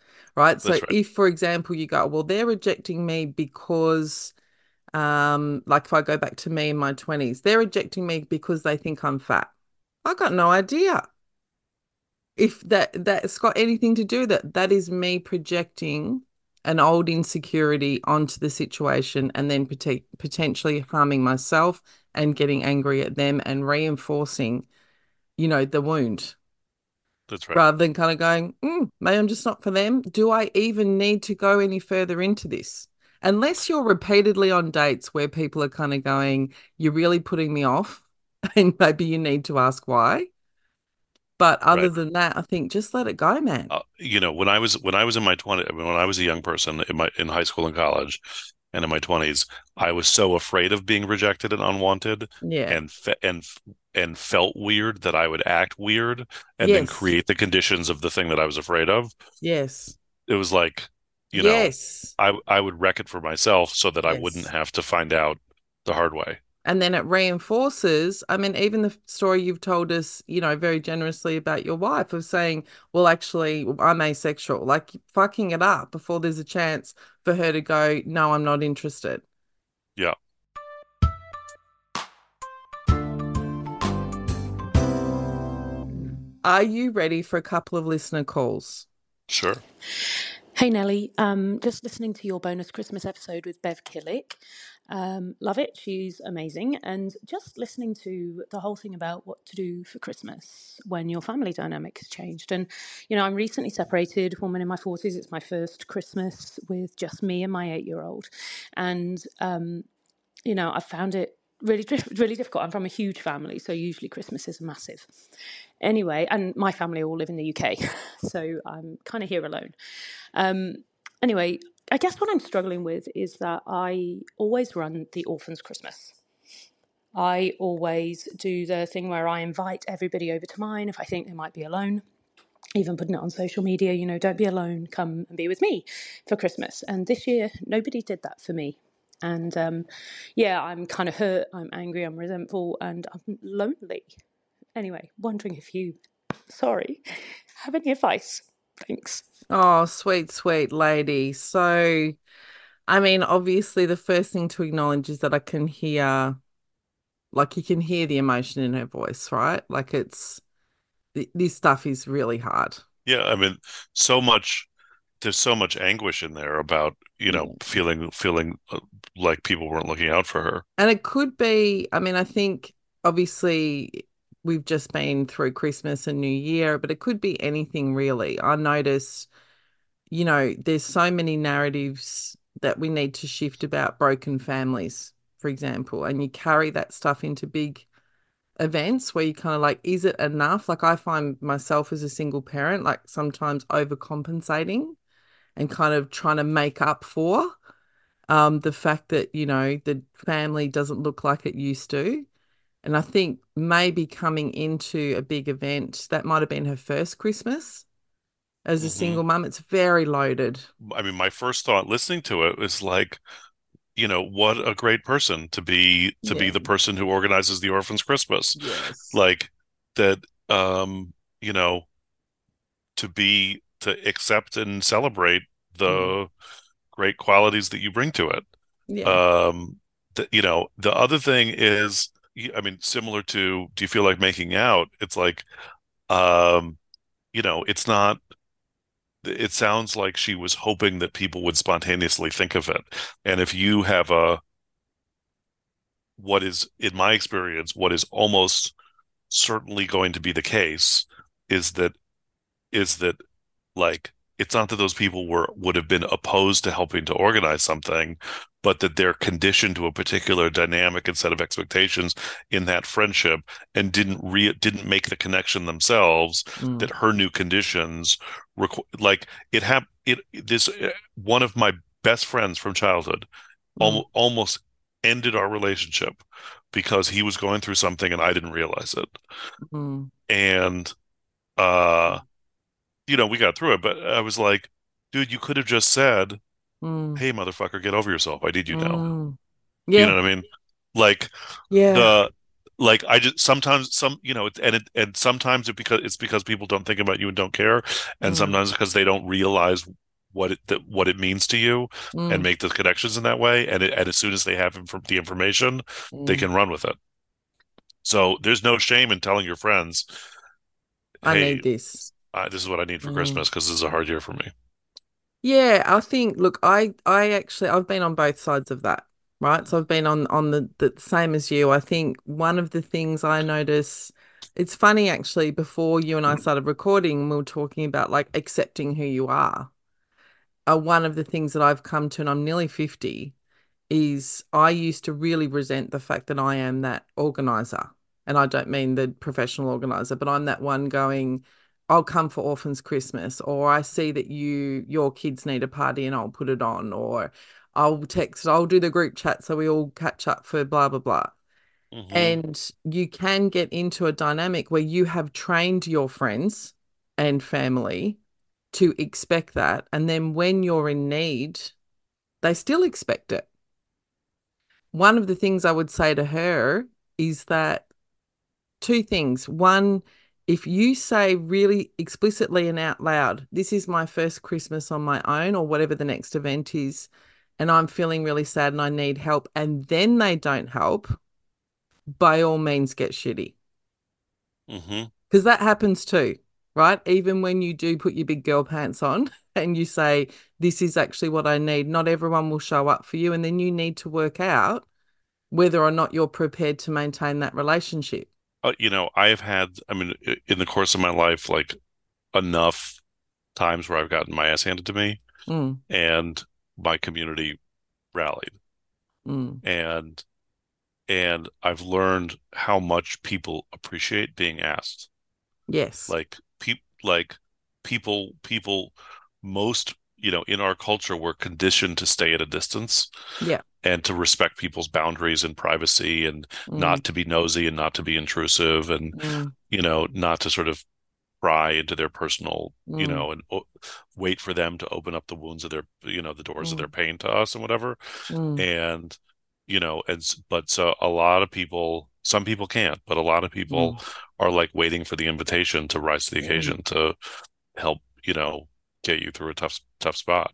right? So right. if, for example, you go, well, they're rejecting me because, um, like if I go back to me in my twenties, they're rejecting me because they think I'm fat. I got no idea if that that's got anything to do with that. That is me projecting an old insecurity onto the situation and then pote- potentially harming myself and getting angry at them and reinforcing, you know, the wound That's right. rather than kind of going, mm, maybe I'm just not for them. Do I even need to go any further into this? Unless you're repeatedly on dates where people are kind of going, you're really putting me off, <laughs> and maybe you need to ask why. But other Right. than that, I think just let it go, man. uh, you know, when I was when I was in my 20 when I was a young person in my in high school and college and in my 20s, I was so afraid of being rejected and unwanted yeah. and fe and and felt weird that I would act weird and then create the conditions of the thing that I was afraid of. yes. It was like, you know, yes. I I would wreck it for myself so that I wouldn't have to find out the hard way. And then it reinforces, I mean, even the story you've told us, you know, very generously about your wife of saying, well, actually, I'm asexual, like fucking it up before there's a chance for her to go, no, I'm not interested. Yeah. Are you ready for a couple of listener calls? Sure. Hey Nelly, um, just listening to your bonus Christmas episode with Bev Killick. Um, love it. She's amazing. And just listening to the whole thing about what to do for Christmas when your family dynamic has changed. And, you know, I'm recently separated, woman in my 40s. It's my first Christmas with just me and my eight year old. And, um, you know, I found it really, really difficult. I'm from a huge family, so usually Christmas is massive. Anyway, and my family all live in the UK, <laughs> so I'm kind of here alone. Um, anyway, I guess what I'm struggling with is that I always run the Orphans Christmas. I always do the thing where I invite everybody over to mine if I think they might be alone. Even putting it on social media, you know, don't be alone, come and be with me for Christmas. And this year, nobody did that for me. And um, yeah, I'm kind of hurt, I'm angry, I'm resentful, and I'm lonely. Anyway, wondering if you, sorry, have any advice? Thanks. Oh, sweet, sweet lady. So, I mean, obviously, the first thing to acknowledge is that I can hear, like, you can hear the emotion in her voice, right? Like, it's this stuff is really hard. Yeah, I mean, so much there's so much anguish in there about, you know, feeling feeling uh, like people weren't looking out for her. And it could be, I mean, I think obviously we've just been through Christmas and New Year, but it could be anything really. I notice, you know, there's so many narratives that we need to shift about broken families, for example, and you carry that stuff into big events where you kind of like, is it enough? Like I find myself as a single parent, like sometimes overcompensating and kind of trying to make up for um, the fact that, you know, the family doesn't look like it used to. And I think maybe coming into a big event, that might have been her first Christmas as a Mhm. single mum. It's very loaded. I mean, my first thought listening to it was like, you know, what a great person to be to be the person who organizes the Orphans Christmas. Yes. Like that um, you know, to be to accept and celebrate the Mm. Great qualities that you bring to it. yeah. Um, the, you know, the other thing is, I mean, similar to, do you feel like making out? It's like, um, you know, it's not, it sounds like she was hoping that people would spontaneously think of it. And if you have a, what is, in my experience, what is almost certainly going to be the case is that, is that like, it's not that those people were would have been opposed to helping to organize something, but that they're conditioned to a particular dynamic and set of expectations in that friendship and didn't re didn't make the connection themselves Mm. that her new conditions requ- like it have it this uh, one of my best friends from childhood Mm. al- almost ended our relationship because he was going through something and I didn't realize it. Mm. And uh you know, we got through it, but I was like, dude, you could have just said, Mm. "Hey, motherfucker, get over yourself. I need you now." Mm. You know what I mean? Like yeah. the like I just sometimes some you know and it and sometimes it because it's because people don't think about you and don't care, and Mm. sometimes because they don't realize what it that what it means to you and Mm. make the connections in that way. And it, and as soon as they have inf the information, they Mm. can run with it. So there's no shame in telling your friends, I "Hey, need this. Uh, this is what I need for Mm. Christmas because this is a hard year for me." Yeah, I think, look, I I actually I've been on both sides of that, right? So I've been on on the the same as you. I think one of the things I notice, it's funny actually, before you and I started recording, we were talking about like accepting who you are. Uh, one of the things that I've come to, and I'm nearly 50, is I used to really resent the fact that I am that organizer. And I don't mean the professional organizer, but I'm that one going, I'll come for Orphans Christmas, or I see that you your kids need a party and I'll put it on, or I'll text, I'll do the group chat so we all catch up for blah blah blah. Mhm. And you can get into a dynamic where you have trained your friends and family to expect that. And then when you're in need, they still expect it. One of the things I would say to her is that two things. One, if you say really explicitly and out loud, this is my first Christmas on my own, or whatever the next event is, and I'm feeling really sad and I need help, and then they don't help, by all means get shitty. Mm-hmm. Because that happens too, right? Even when you do put your big girl pants on <laughs> and you say, This is actually what I need, not everyone will show up for you. And then you need to work out whether or not you're prepared to maintain that relationship. Uh, you know, I have had, I mean, in the course of my life, like enough times where I've gotten my ass handed to me Mm, and my community rallied. mm, And and I've learned how much people appreciate being asked. yes. Like peop like people people most, you know, in our culture we're conditioned to stay at a distance yeah. and to respect people's boundaries and privacy and Mm, not to be nosy and not to be intrusive and mm, you know, not to sort of pry into their personal, you Mm. know, and o wait for them to open up the wounds of their, you know, the doors of their Mm. pain to us and whatever. mm, And, you know, and but so a lot of people, some people can't, but a lot of people are like waiting for the invitation to rise to the Mm. occasion to help, you know, get you through a tough, tough spot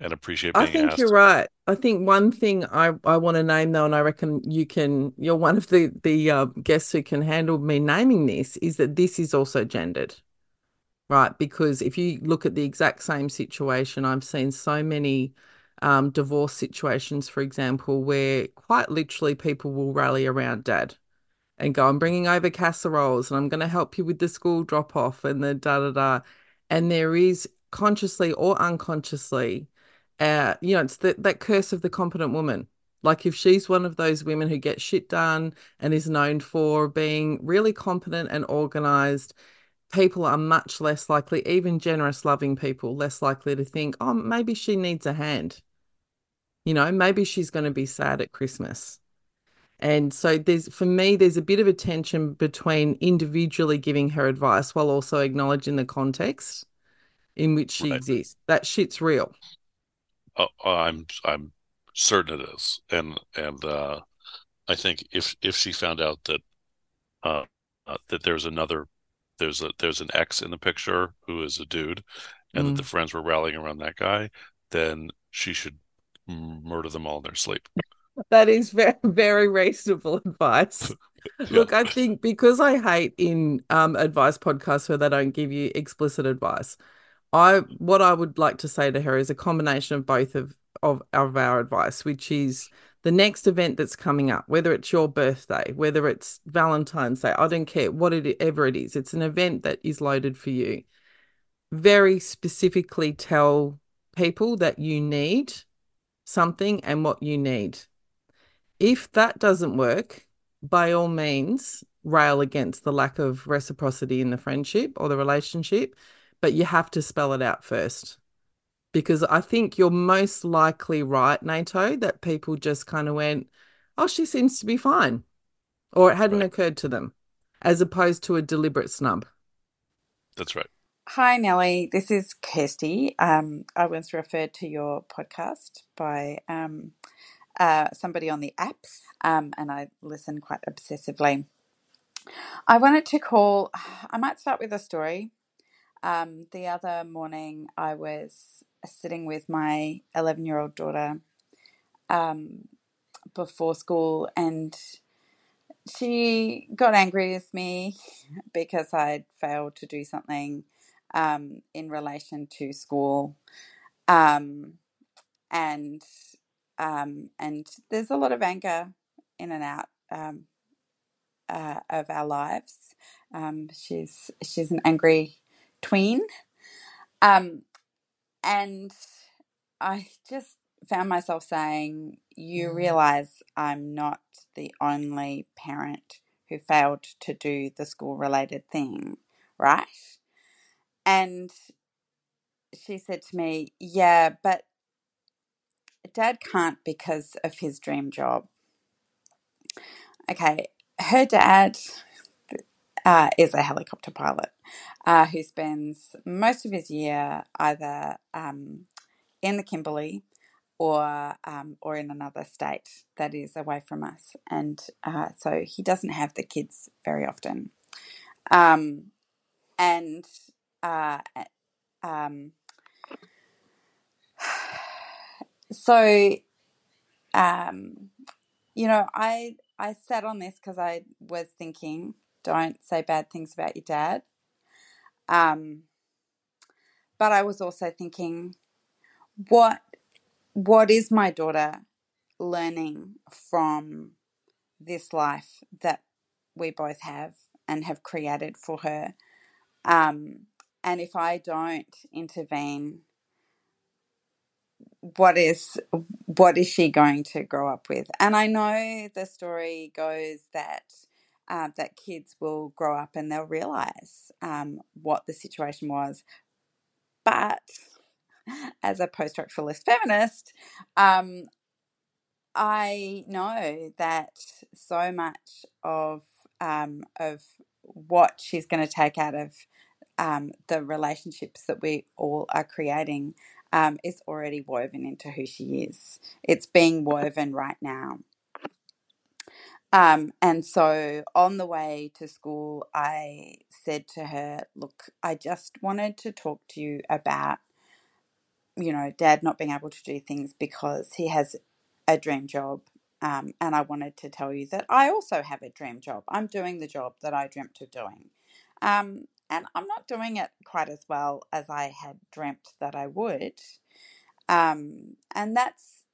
and appreciate I think asked. you're right. I think one thing I, I want to name though, and I reckon you can, you're one of the the uh, guests who can handle me naming this, is that this is also gendered, right? Because if you look at the exact same situation, I've seen so many um, divorce situations, for example, where quite literally people will rally around dad and go, I'm bringing over casseroles and I'm going to help you with the school drop off and the da da da. And there is consciously or unconsciously, uh, you know, it's the, that curse of the competent woman. Like if she's one of those women who gets shit done and is known for being really competent and organized, people are much less likely, even generous, loving people, less likely to think, oh, maybe she needs a hand. You know, maybe she's going to be sad at Christmas. And so there's for me, there's a bit of a tension between individually giving her advice while also acknowledging the context in which she Right. exists. That shit's real. Uh, I'm I'm certain it is, and and uh, I think if if she found out that uh, uh, that there's another there's a there's an ex in the picture who is a dude, and that Mm. the friends were rallying around that guy, then she should murder them all in their sleep. <laughs> That is very, very reasonable advice. <laughs> Look, I think because I hate in um, advice podcasts where they don't give you explicit advice, I what I would like to say to her is a combination of both of of, of our advice, which is the next event that's coming up, whether it's your birthday, whether it's Valentine's Day, I don't care what it ever it is, it's an event that is loaded for you. Very specifically tell people that you need something and what you need. If that doesn't work, by all means, rail against the lack of reciprocity in the friendship or the relationship, but you have to spell it out first. Because I think you're most likely right, Nato, that people just kind of went, oh, she seems to be fine. Or it hadn't Right. occurred to them, as opposed to a deliberate snub. That's right. Hi, Nelly. This is Kirsty. Um, I was referred to your podcast by um, uh, somebody on the apps, um, and I listen quite obsessively. I wanted to call, I might start with a story. Um, the other morning, I was sitting with my 11 year old daughter um, before school, and she got angry with me <laughs> because I'd failed to do something um, in relation to school. Um, and um, and there's a lot of anger in and out um, uh, of our lives. She's she's an angry tween, um, and I just found myself saying, "You realize I'm not the only parent who failed to do the school-related thing, right?" And she said to me, "Yeah, but Dad can't because of his dream job." Okay, her dad uh, is a helicopter pilot uh, who spends most of his year either um, in the Kimberley or um, or in another state that is away from us, and uh, so he doesn't have the kids very often. Um, and uh, um, <sighs> so um, you know, I I sat on this because I was thinking, don't say bad things about your dad. Um, but I was also thinking, what what is my daughter learning from this life that we both have and have created for her? Um, and if I don't intervene, what is what is she going to grow up with? And I know the story goes that uh, that kids will grow up and they'll realize um, what the situation was, but as a post-structuralist feminist, um, I know that so much of um, of what she's going to take out of um, the relationships that we all are creating um, is already woven into who she is. It's being woven right now. Um, and so on the way to school, I said to her, Look, I just wanted to talk to you about, you know, dad not being able to do things because he has a dream job. Um, and I wanted to tell you that I also have a dream job. I'm doing the job that I dreamt of doing. Um, and I'm not doing it quite as well as I had dreamt that I would. Um, and that's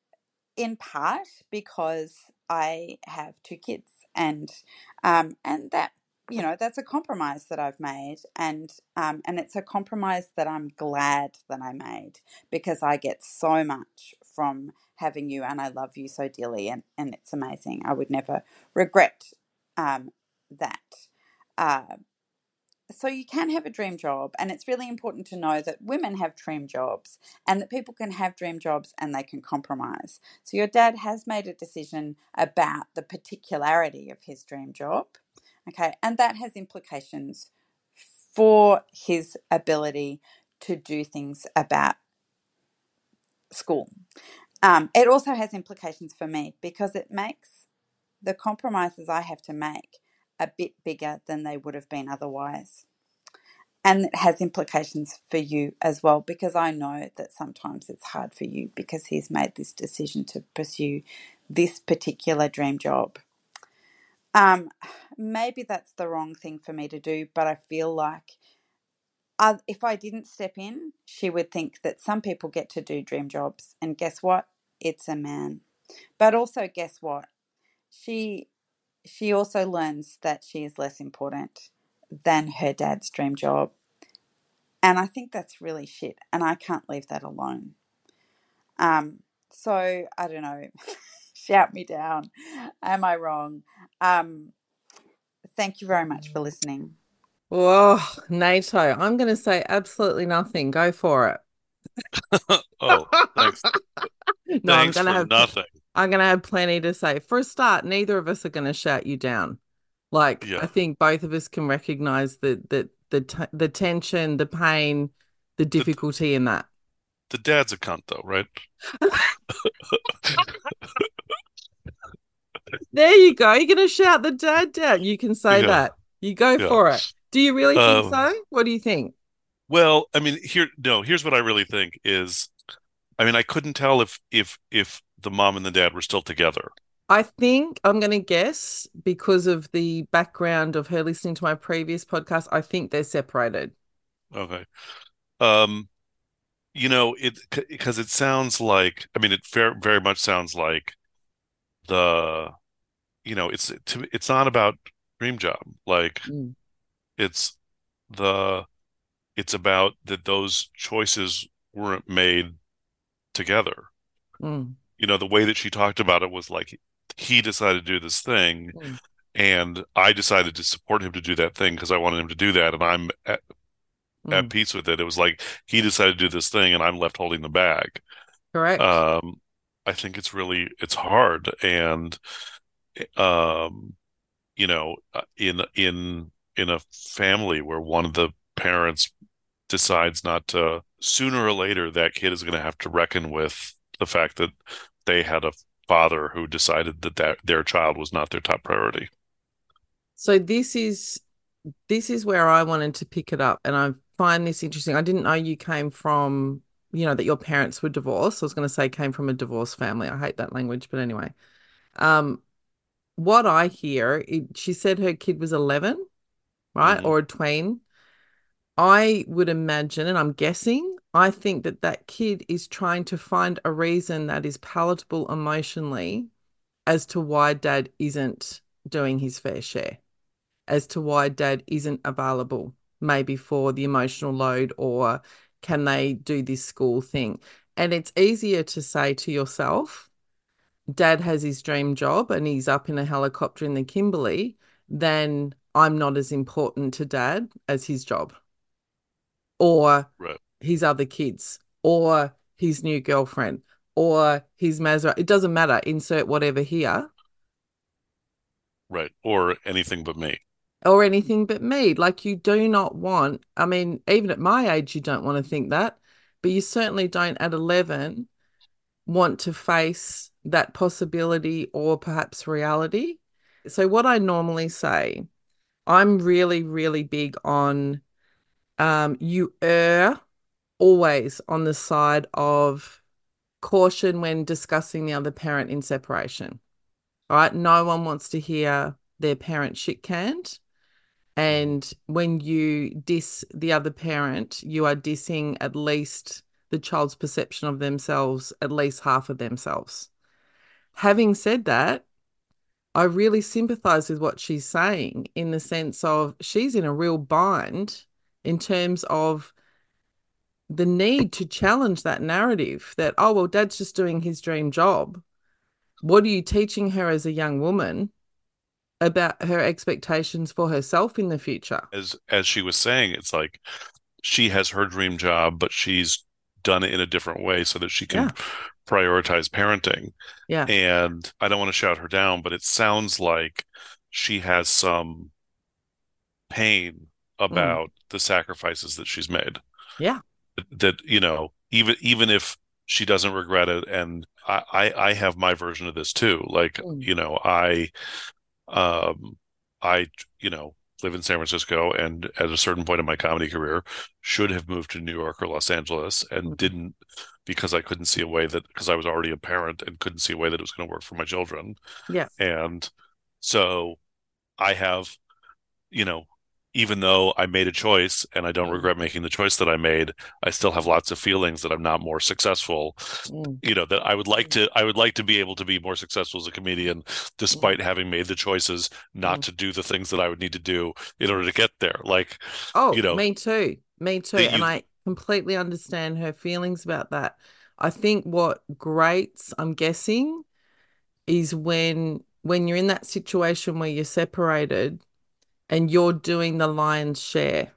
in part because I have two kids, and um, and that you know that's a compromise that I've made, and um, and it's a compromise that I'm glad that I made because I get so much from having you, and I love you so dearly, and and it's amazing. I would never regret um, that. Uh, so you can have a dream job and it's really important to know that women have dream jobs and that people can have dream jobs and they can compromise. So your dad has made a decision about the particularity of his dream job okay and that has implications for his ability to do things about school. Um, it also has implications for me because it makes the compromises i have to make a bit bigger than they would have been otherwise and it has implications for you as well because I know that sometimes it's hard for you because he's made this decision to pursue this particular dream job. Um, maybe that's the wrong thing for me to do, but I feel like uh, if I didn't step in, she would think that some people get to do dream jobs, and guess what? It's a man. But also, guess what? She she also learns that she is less important than her dad's dream job. And I think that's really shit. And I can't leave that alone. Um, so I don't know. <laughs> Shout me down. Am I wrong? Um, thank you very much for listening. Oh, Nato, I'm going to say absolutely nothing. Go for it. <laughs> oh, thanks. <laughs> No, I'm gonna for have nothing. I'm gonna have plenty to say. For a start, neither of us are gonna shout you down. Like Yeah. I think both of us can recognize the the the t- the tension, the pain, the difficulty in that. The dad's a cunt, though, right? <laughs> There you go. You're gonna shout the dad down. You can say Yeah. that. You go Yeah. for it. Do you really think Um, so? What do you think? Well, I mean, here, no, here's what I really think is, I mean, I couldn't tell if if if the mom and the dad were still together. I think I'm going to guess because of the background of her listening to my previous podcast. I think they're separated. Okay. Um, you know, it because it sounds like, I mean, it very very much sounds like the, you know, it's to, it's not about dream job. Like Mm. it's the it's about that those choices weren't made together. Mm, You know, the way that she talked about it was like he decided to do this thing Mm. and I decided to support him to do that thing because I wanted him to do that and I'm at, at mm. peace with it. It was like he decided to do this thing and I'm left holding the bag. Correct. Um, I think it's really it's hard and um, you know, uh, in in in a family where one of the parents decides not to, sooner or later that kid is going to have to reckon with the fact that they had a father who decided that, that their child was not their top priority. So this is this is where I wanted to pick it up, and I find this interesting. I didn't know you came from, you know, that your parents were divorced. I was going to say came from a divorced family. I hate that language, but anyway. Um, what I hear, it, she said her kid was 11, right? Mhm. Or a tween. I would imagine, and I'm guessing, I think that that kid is trying to find a reason that is palatable emotionally as to why dad isn't doing his fair share, as to why dad isn't available, maybe for the emotional load, or can they do this school thing? And it's easier to say to yourself, dad has his dream job and he's up in a helicopter in the Kimberley, than I'm not as important to dad as his job or Right. His other kids or his new girlfriend or his Mazda. It doesn't matter. Insert whatever here Right. Or anything but me. or anything but me. Like you do not want, I mean, even at my age, you don't want to think that, but you certainly don't at 11 want to face that possibility or perhaps reality. So, what I normally say, I'm really, really big on um, you err always on the side of caution when discussing the other parent in separation. All right. No one wants to hear their parent shit canned. And when you diss the other parent, you are dissing at least the child's perception of themselves, at least half of themselves. Having said that, I really sympathize with what she's saying in the sense of she's in a real bind in terms of the need to challenge that narrative that, oh, well, dad's just doing his dream job. What are you teaching her as a young woman about her expectations for herself in the future? As as she was saying, it's like she has her dream job, but she's done it in a different way so that she can Yeah. prioritize parenting. Yeah. And I don't want to shout her down, but it sounds like she has some pain mm. about the sacrifices that she's made. Yeah. That, you know, even even if she doesn't regret it, and I I, I have my version of this too. Like, Mm. you know, I um I, you know, live in San Francisco and at a certain point in my comedy career should have moved to New York or Los Angeles and Mhm. didn't because I couldn't see a way that because I was already a parent and couldn't see a way that it was going to work for my children. Yeah. And so I have, you know, even though I made a choice and I don't Mm. regret making the choice that I made, I still have lots of feelings that I'm not more successful. Mm. You know, that I would like to I would like to be able to be more successful as a comedian despite having made the choices not Mm. to do the things that I would need to do in order to get there. Like, Oh, you know, me too. Me too. And you- I completely understand her feelings about that. I think what grates, I'm guessing, is when when you're in that situation where you're separated and you're doing the lion's share.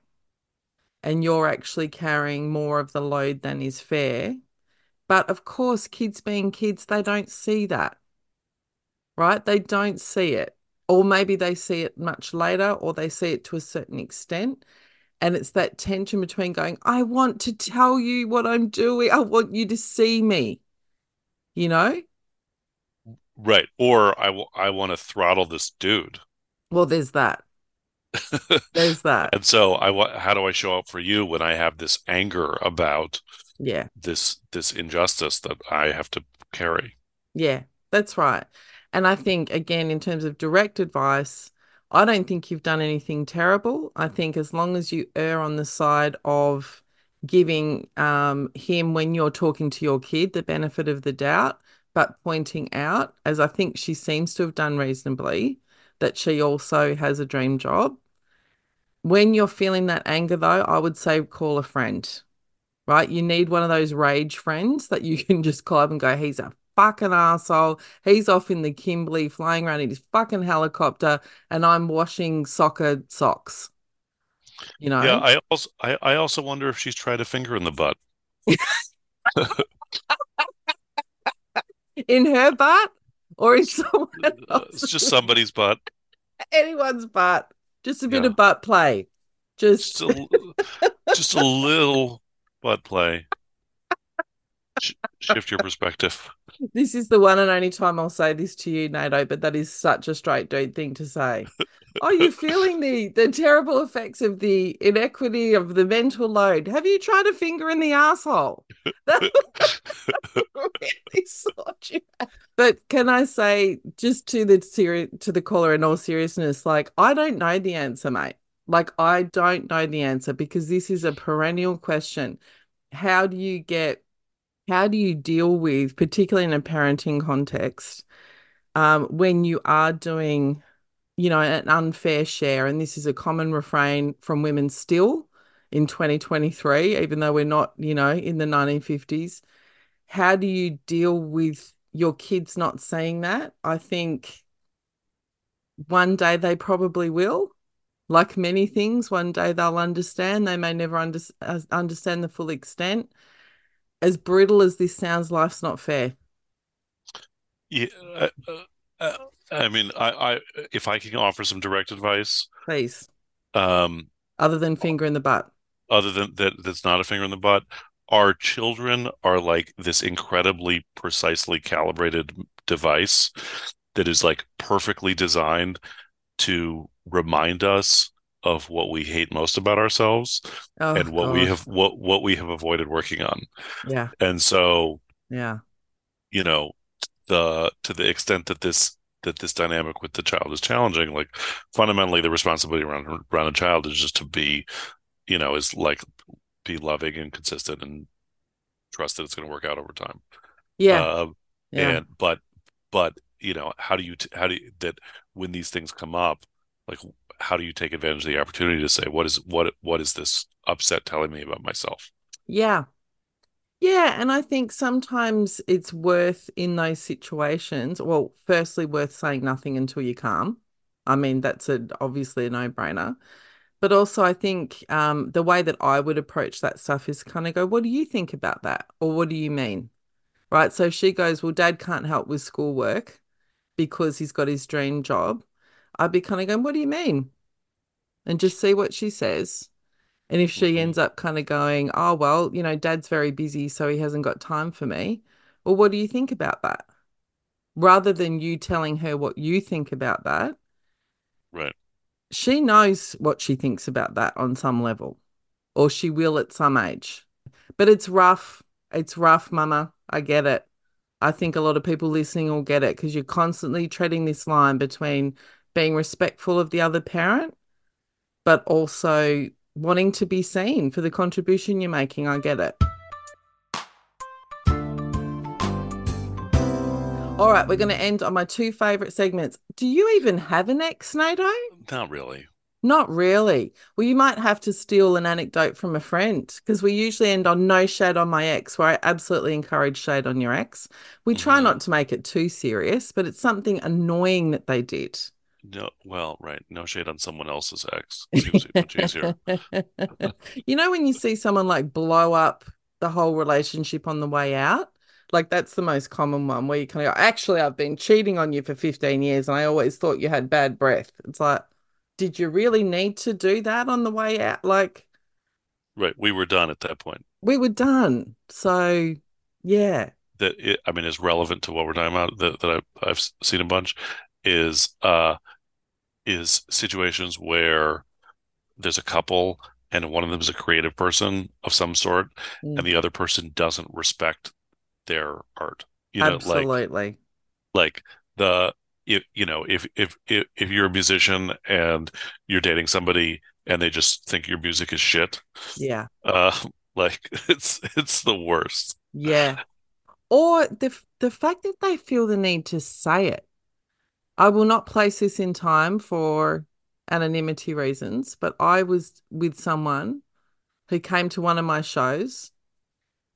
and you're actually carrying more of the load than is fair. But of course, kids being kids, they don't see that, right? They don't see it. Or maybe they see it much later or they see it to a certain extent. And it's that tension between going, I want to tell you what I'm doing. I want you to see me, you know? Right. Or I, w- I want to throttle this dude. Well, there's that. <laughs> There's that. And so I how do I show up for you when I have this anger about Yeah. this this injustice that I have to carry? Yeah, that's right. And I think, again, in terms of direct advice, I don't think you've done anything terrible. I think as long as you err on the side of giving um, him, when you're talking to your kid, the benefit of the doubt, but pointing out, as I think she seems to have done reasonably, that she also has a dream job. When you're feeling that anger, though, I would say call a friend, right? You need one of those rage friends that you <laughs> can just call up and go, he's a fucking asshole. He's off in the Kimberley flying around in his fucking helicopter, and I'm washing soccer socks. You know? Yeah, I also I, I also wonder if she's tried a finger in the butt. <laughs> in her butt or in someone Uh? It's just somebody's butt. <laughs> anyone's butt. Just a bit Yeah. of butt play. Just Just a, just a little butt play. Sh- shift your perspective. This is the one and only time I'll say this to you, Nato, but that is such a straight dude thing to say. Are you're feeling the the terrible effects of the inequity of the mental load. Have you tried a finger in the asshole? That <laughs> really sort you out. But can I say, just to the seri- to the caller in all seriousness, like I don't know the answer, mate. Like I don't know the answer because this is a perennial question. How do you get how do you deal with, particularly in a parenting context, um, when you are doing, you know, an unfair share? And this is a common refrain from women still in 2023, even though we're not, you know, in the 1950s. How do you deal with your kids not saying that? I think one day they probably will. Like many things, one day they'll understand. They may never under- uh, understand the full extent as brutal as this sounds, life's not fair. Yeah, uh, uh, uh, I mean, I, I if I can offer some direct advice, Please, um, other than finger in the butt. other than that, that's not a finger in the butt. Our children are like this incredibly precisely calibrated device that is like perfectly designed to remind us of what we hate most about ourselves Oh, and what we have what what we have avoided working on. Yeah, And so, yeah, you know, the to the extent that this that this dynamic with the child is challenging, like fundamentally the responsibility around around a child is just to be, you know, is like be loving and consistent and trust that it's going to work out over time. yeah, Uh, yeah. and but but you know, how do you t how do you, that when these things come up, like how do you take advantage of the opportunity to say what is what what is this upset telling me about myself? Yeah. Yeah, and I think sometimes it's worth in those situations, well, firstly, worth saying nothing until you calm. I mean, that's a obviously a no-brainer. But also, I think um, the way that I would approach that stuff is kind of go, what do you think about that? Or what do you mean? Right. So she goes, well, dad can't help with schoolwork because he's got his dream job. I'd be kind of going, what do you mean? And just see what she says. And if she Mhm. ends up kind of going, oh, well, you know, dad's very busy, so he hasn't got time for me. Well, what do you think about that? Rather than you telling her what you think about that, Right. she knows what she thinks about that on some level, or she will at some age. But it's rough. It's rough, mama. I get it. I think a lot of people listening will get it because you're constantly treading this line between being respectful of the other parent, but also wanting to be seen for the contribution you're making. I get it. All right, we're going to end on my two favorite segments. Do you even have an ex, Nato? Not really. Not really. Well, you might have to steal an anecdote from a friend because we usually end on no shade on my ex, where I absolutely encourage shade on your ex. We try Mhm. not to make it too serious, but it's something annoying that they did. No, well, right. No shade on someone else's ex. Seems much easier. you know when you see someone like blow up the whole relationship on the way out? Like that's the most common one where you kind of go, actually, I've been cheating on you for 15 years and I always thought you had bad breath. It's like, did you really need to do that on the way out? Like, Right. We were done at that point. we were done. So, yeah. That it, I mean is relevant to what we're talking about that, that I, I've seen a bunch is uh is situations where there's a couple and one of them is a creative person of some sort Mm. and the other person doesn't respect their art. You know, like Absolutely. like the if you know if if if if you're a musician and you're dating somebody and they just think your music is shit, yeah. uh, <laughs> like it's it's the worst. Yeah. Or the the fact that they feel the need to say it. I will not place this in time for anonymity reasons, but I was with someone who came to one of my shows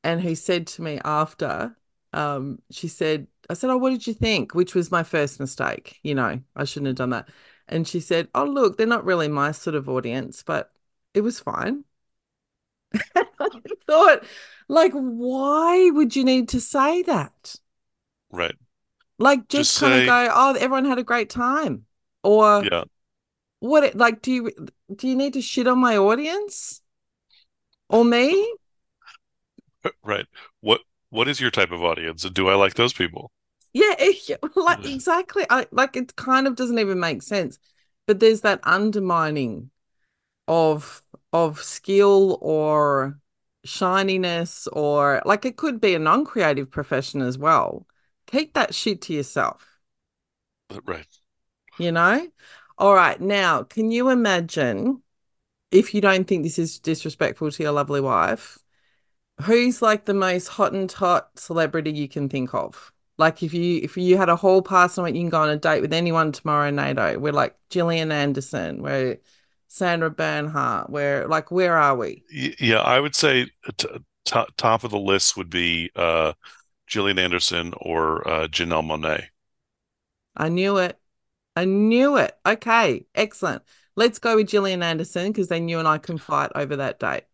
and who said to me after, um, she said, I said, Oh, what did you think? Which was my first mistake. You know, I shouldn't have done that. And she said, Oh, look, they're not really my sort of audience, but it was fine. <laughs> I thought, like, why would you need to say that? Right. Like, just, Just kind of go, oh, everyone had a great time, or Yeah. what? It, like, do you do you need to shit on my audience or me? <laughs> Right. What what is your type of audience and do I like those people? Yeah, <laughs> it- like exactly. I like it. Kind of doesn't even make sense, but there's that undermining of of skill or shininess, or like it could be a non-creative profession as well. Keep that shit to yourself. Right. You know? All right. Now, can you imagine if you don't think this is disrespectful to your lovely wife, who's like the most hot and hot celebrity you can think of? Like if you if you had a whole pass on it, you can go on a date with anyone tomorrow, Nato. We're like Gillian Anderson, we're Sandra Bernhard, we're like where are we? Yeah, I would say t top top of the list would be uh Gillian Anderson or uh Janelle Monáe. I knew it. I knew it. Okay, excellent. Let's go with Gillian Anderson because then you and I can fight over that date.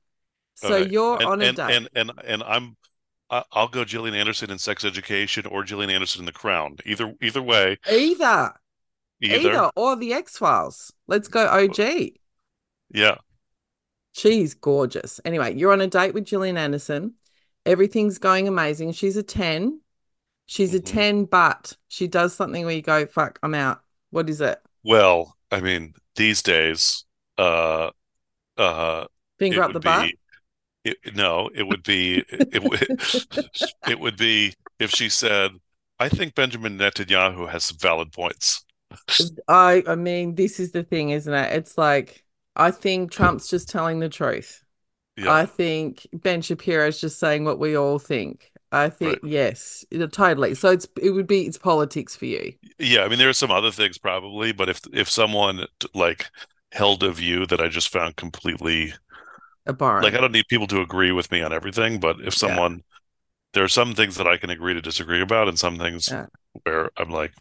So Okay. you're and, on a and, date. and and and I'm I'll go Gillian Anderson in Sex Education or Gillian Anderson in The Crown. Either either way, Either, either. either, or the X Files. Let's go OG. Yeah. She's gorgeous. Anyway, you're on a date with Gillian Anderson. Everything's going amazing. She's a 10. She's a Mhm. 10, but she does something where you go, fuck, I'm out. What is it? Well, I mean, these days, uh uh Finger up the butt? be it, no, it would be it, would <laughs> it would be if she said, I think Benjamin Netanyahu has some valid points. I I mean, this is the thing, isn't it? It's like I think Trump's just telling the truth. Yeah. I think Ben Shapiro is just saying what we all think. I think yes, totally. So it's it would be it's politics for you. Yeah, I mean there are some other things probably, but if if someone like held a view that I just found completely Abhorrent. like I don't need people to agree with me on everything, but if someone there are some things that I can agree to disagree about and some things Yeah. where I'm like,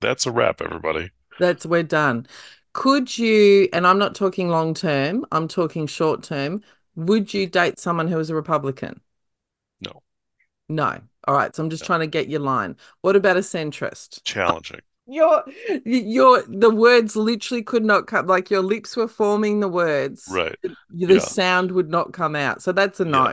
that's a wrap, everybody. That's we're done. Could you, and I'm not talking long term, I'm talking short term, would you date someone who is a Republican? No. No. All right. So I'm just trying to get your line. What about a centrist? Challenging. <laughs> Your your the words literally could not come like your lips were forming the words. Right. The Yeah. sound would not come out. So that's a no.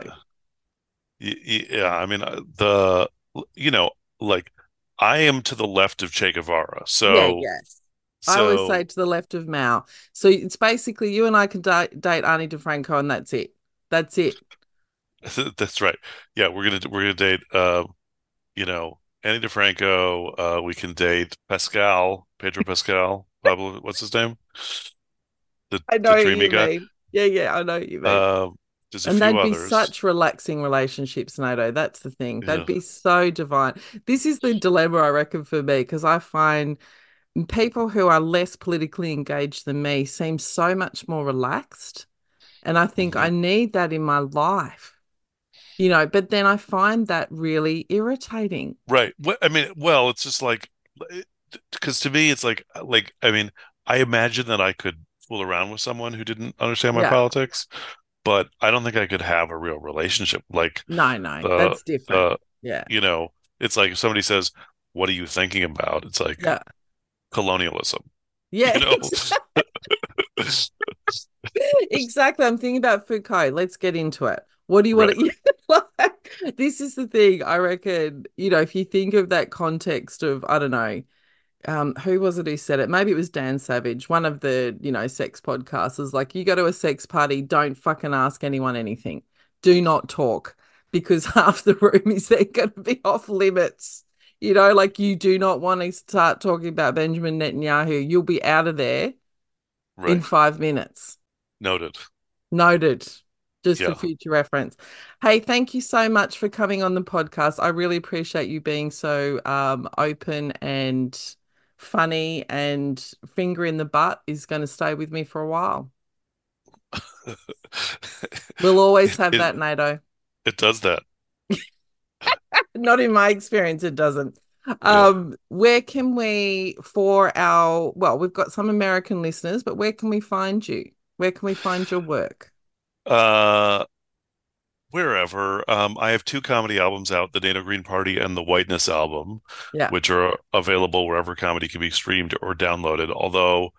Yeah. Yeah, I mean uh, the you know, like I am to the left of Che Guevara. So yeah, yes. I always say to the left of Mao. So it's basically you and I can date, date Ani DiFranco and that's it. That's it. <laughs> That's right. Yeah, we're gonna we're gonna date uh, you know, Ani DiFranco, uh we can date Pascal, Pedro <laughs> Pascal, Pablo, what's his name? The I know the dreamy you guy. mean. Yeah, yeah, I know you mean. Um there's a and they'd be such relaxing relationships, Nato. That's the thing. They'd Yeah. be so divine. This is the dilemma, I reckon, for me, because I find people who are less politically engaged than me seem so much more relaxed. And I think. I need that in my life, you know, but then I find that really irritating. Right. Well, I mean, well, it's just like because to me it's like like I mean I imagine that I could fool around with someone who didn't understand my Yeah. politics, but I don't think I could have a real relationship. Like No, no, Uh, that's different. uh, yeah. you know, it's like if somebody says, "What are you thinking about?" It's like Yeah. Colonialism. Yeah. You know? <laughs> exactly. I'm thinking about Foucault. Let's get into it. What do you want to <laughs> like, this is the thing I reckon, you know, if you think of that context of, I don't know, um, who was it who said it? Maybe it was Dan Savage, one of the, you know, sex podcasters. Like, you go to a sex party, don't fucking ask anyone anything. Do not talk because <laughs> half the room is then going to be off limits. You know, like you do not want to start talking about Benjamin Netanyahu. You'll be out of there in five minutes. Noted. Noted. Just Yeah. for future reference. Hey, thank you so much for coming on the podcast. I really appreciate you being so um, open and funny and finger in the butt is going to stay with me for a while. <laughs> We'll always have It- that, Nato. It does that. Not in my experience, it doesn't. Um, where can we for our well, we've got some American listeners, but where can we find you? Where can we find your work? Uh, wherever. Um, I have two comedy albums out, the Nato Green Party and the Whiteness album, Yeah. which are available wherever comedy can be streamed or downloaded. Although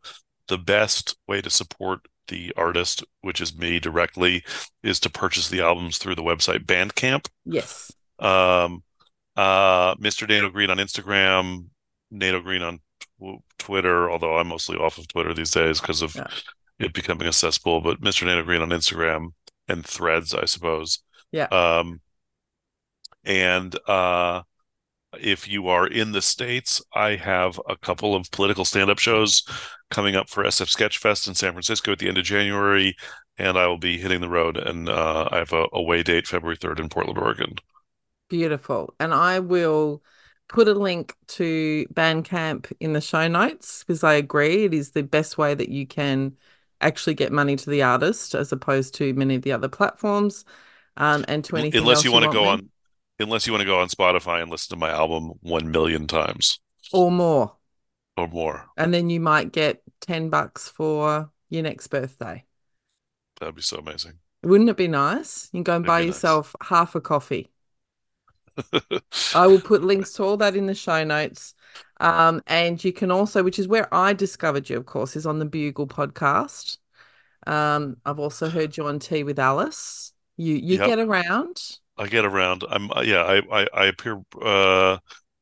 the best way to support the artist, which is me directly, is to purchase the albums through the website Bandcamp. Yes. Um, uh, Mr. Nato Green on Instagram, Nato Green on tw Twitter, although I'm mostly off of Twitter these days because of Yeah. it becoming a cesspool, but Mr. Nato Green on Instagram and Threads, I suppose. Yeah. Um, and uh, if you are in the States, I have a couple of political stand-up shows coming up for SF Sketchfest in San Francisco at the end of January, and I will be hitting the road. And uh, I have a away date February 3rd in Portland, Oregon. Beautiful. And I will put a link to Bandcamp in the show notes because I agree it is the best way that you can actually get money to the artist as opposed to many of the other platforms. Um, and to anything unless else you want to go me. on unless you want to go on Spotify and listen to my album 1 million times or more. or more. And then you might get 10 bucks for your next birthday. That'd be so amazing. Wouldn't it be nice? You can go and It'd buy be nice. yourself half a coffee. <laughs> I will put <laughs> links to all that in the show notes. Um, and you can also, which is where I discovered you, of course, is on the Bugle podcast. Um, I've also heard you on Tea with Alice. You you Yep. get around. I get around. I'm uh, yeah, I I, I appear uh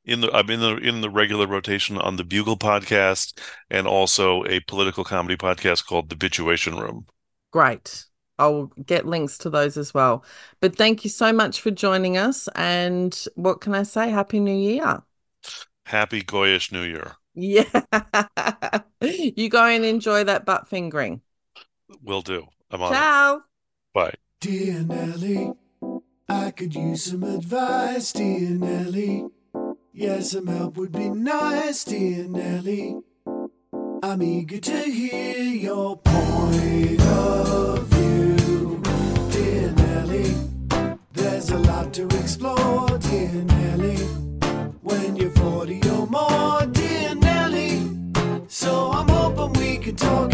in the I'm in the in the regular rotation on the Bugle podcast and also a political comedy podcast called The Bituation Room. Great. I'll get links to those as well. But thank you so much for joining us. And what can I say? Happy New Year. Happy Goyish New Year. Yeah. <laughs> you go and enjoy that butt fingering. Will do. I'm on it. Ciao. Bye. Dear Nelly, I could use some advice, dear Nelly. Yes, some help would be nice, dear Nelly. I'm eager to hear your point of to explore, dear Nelly. When you're 40 or more, dear Nelly. So I'm hoping we can talk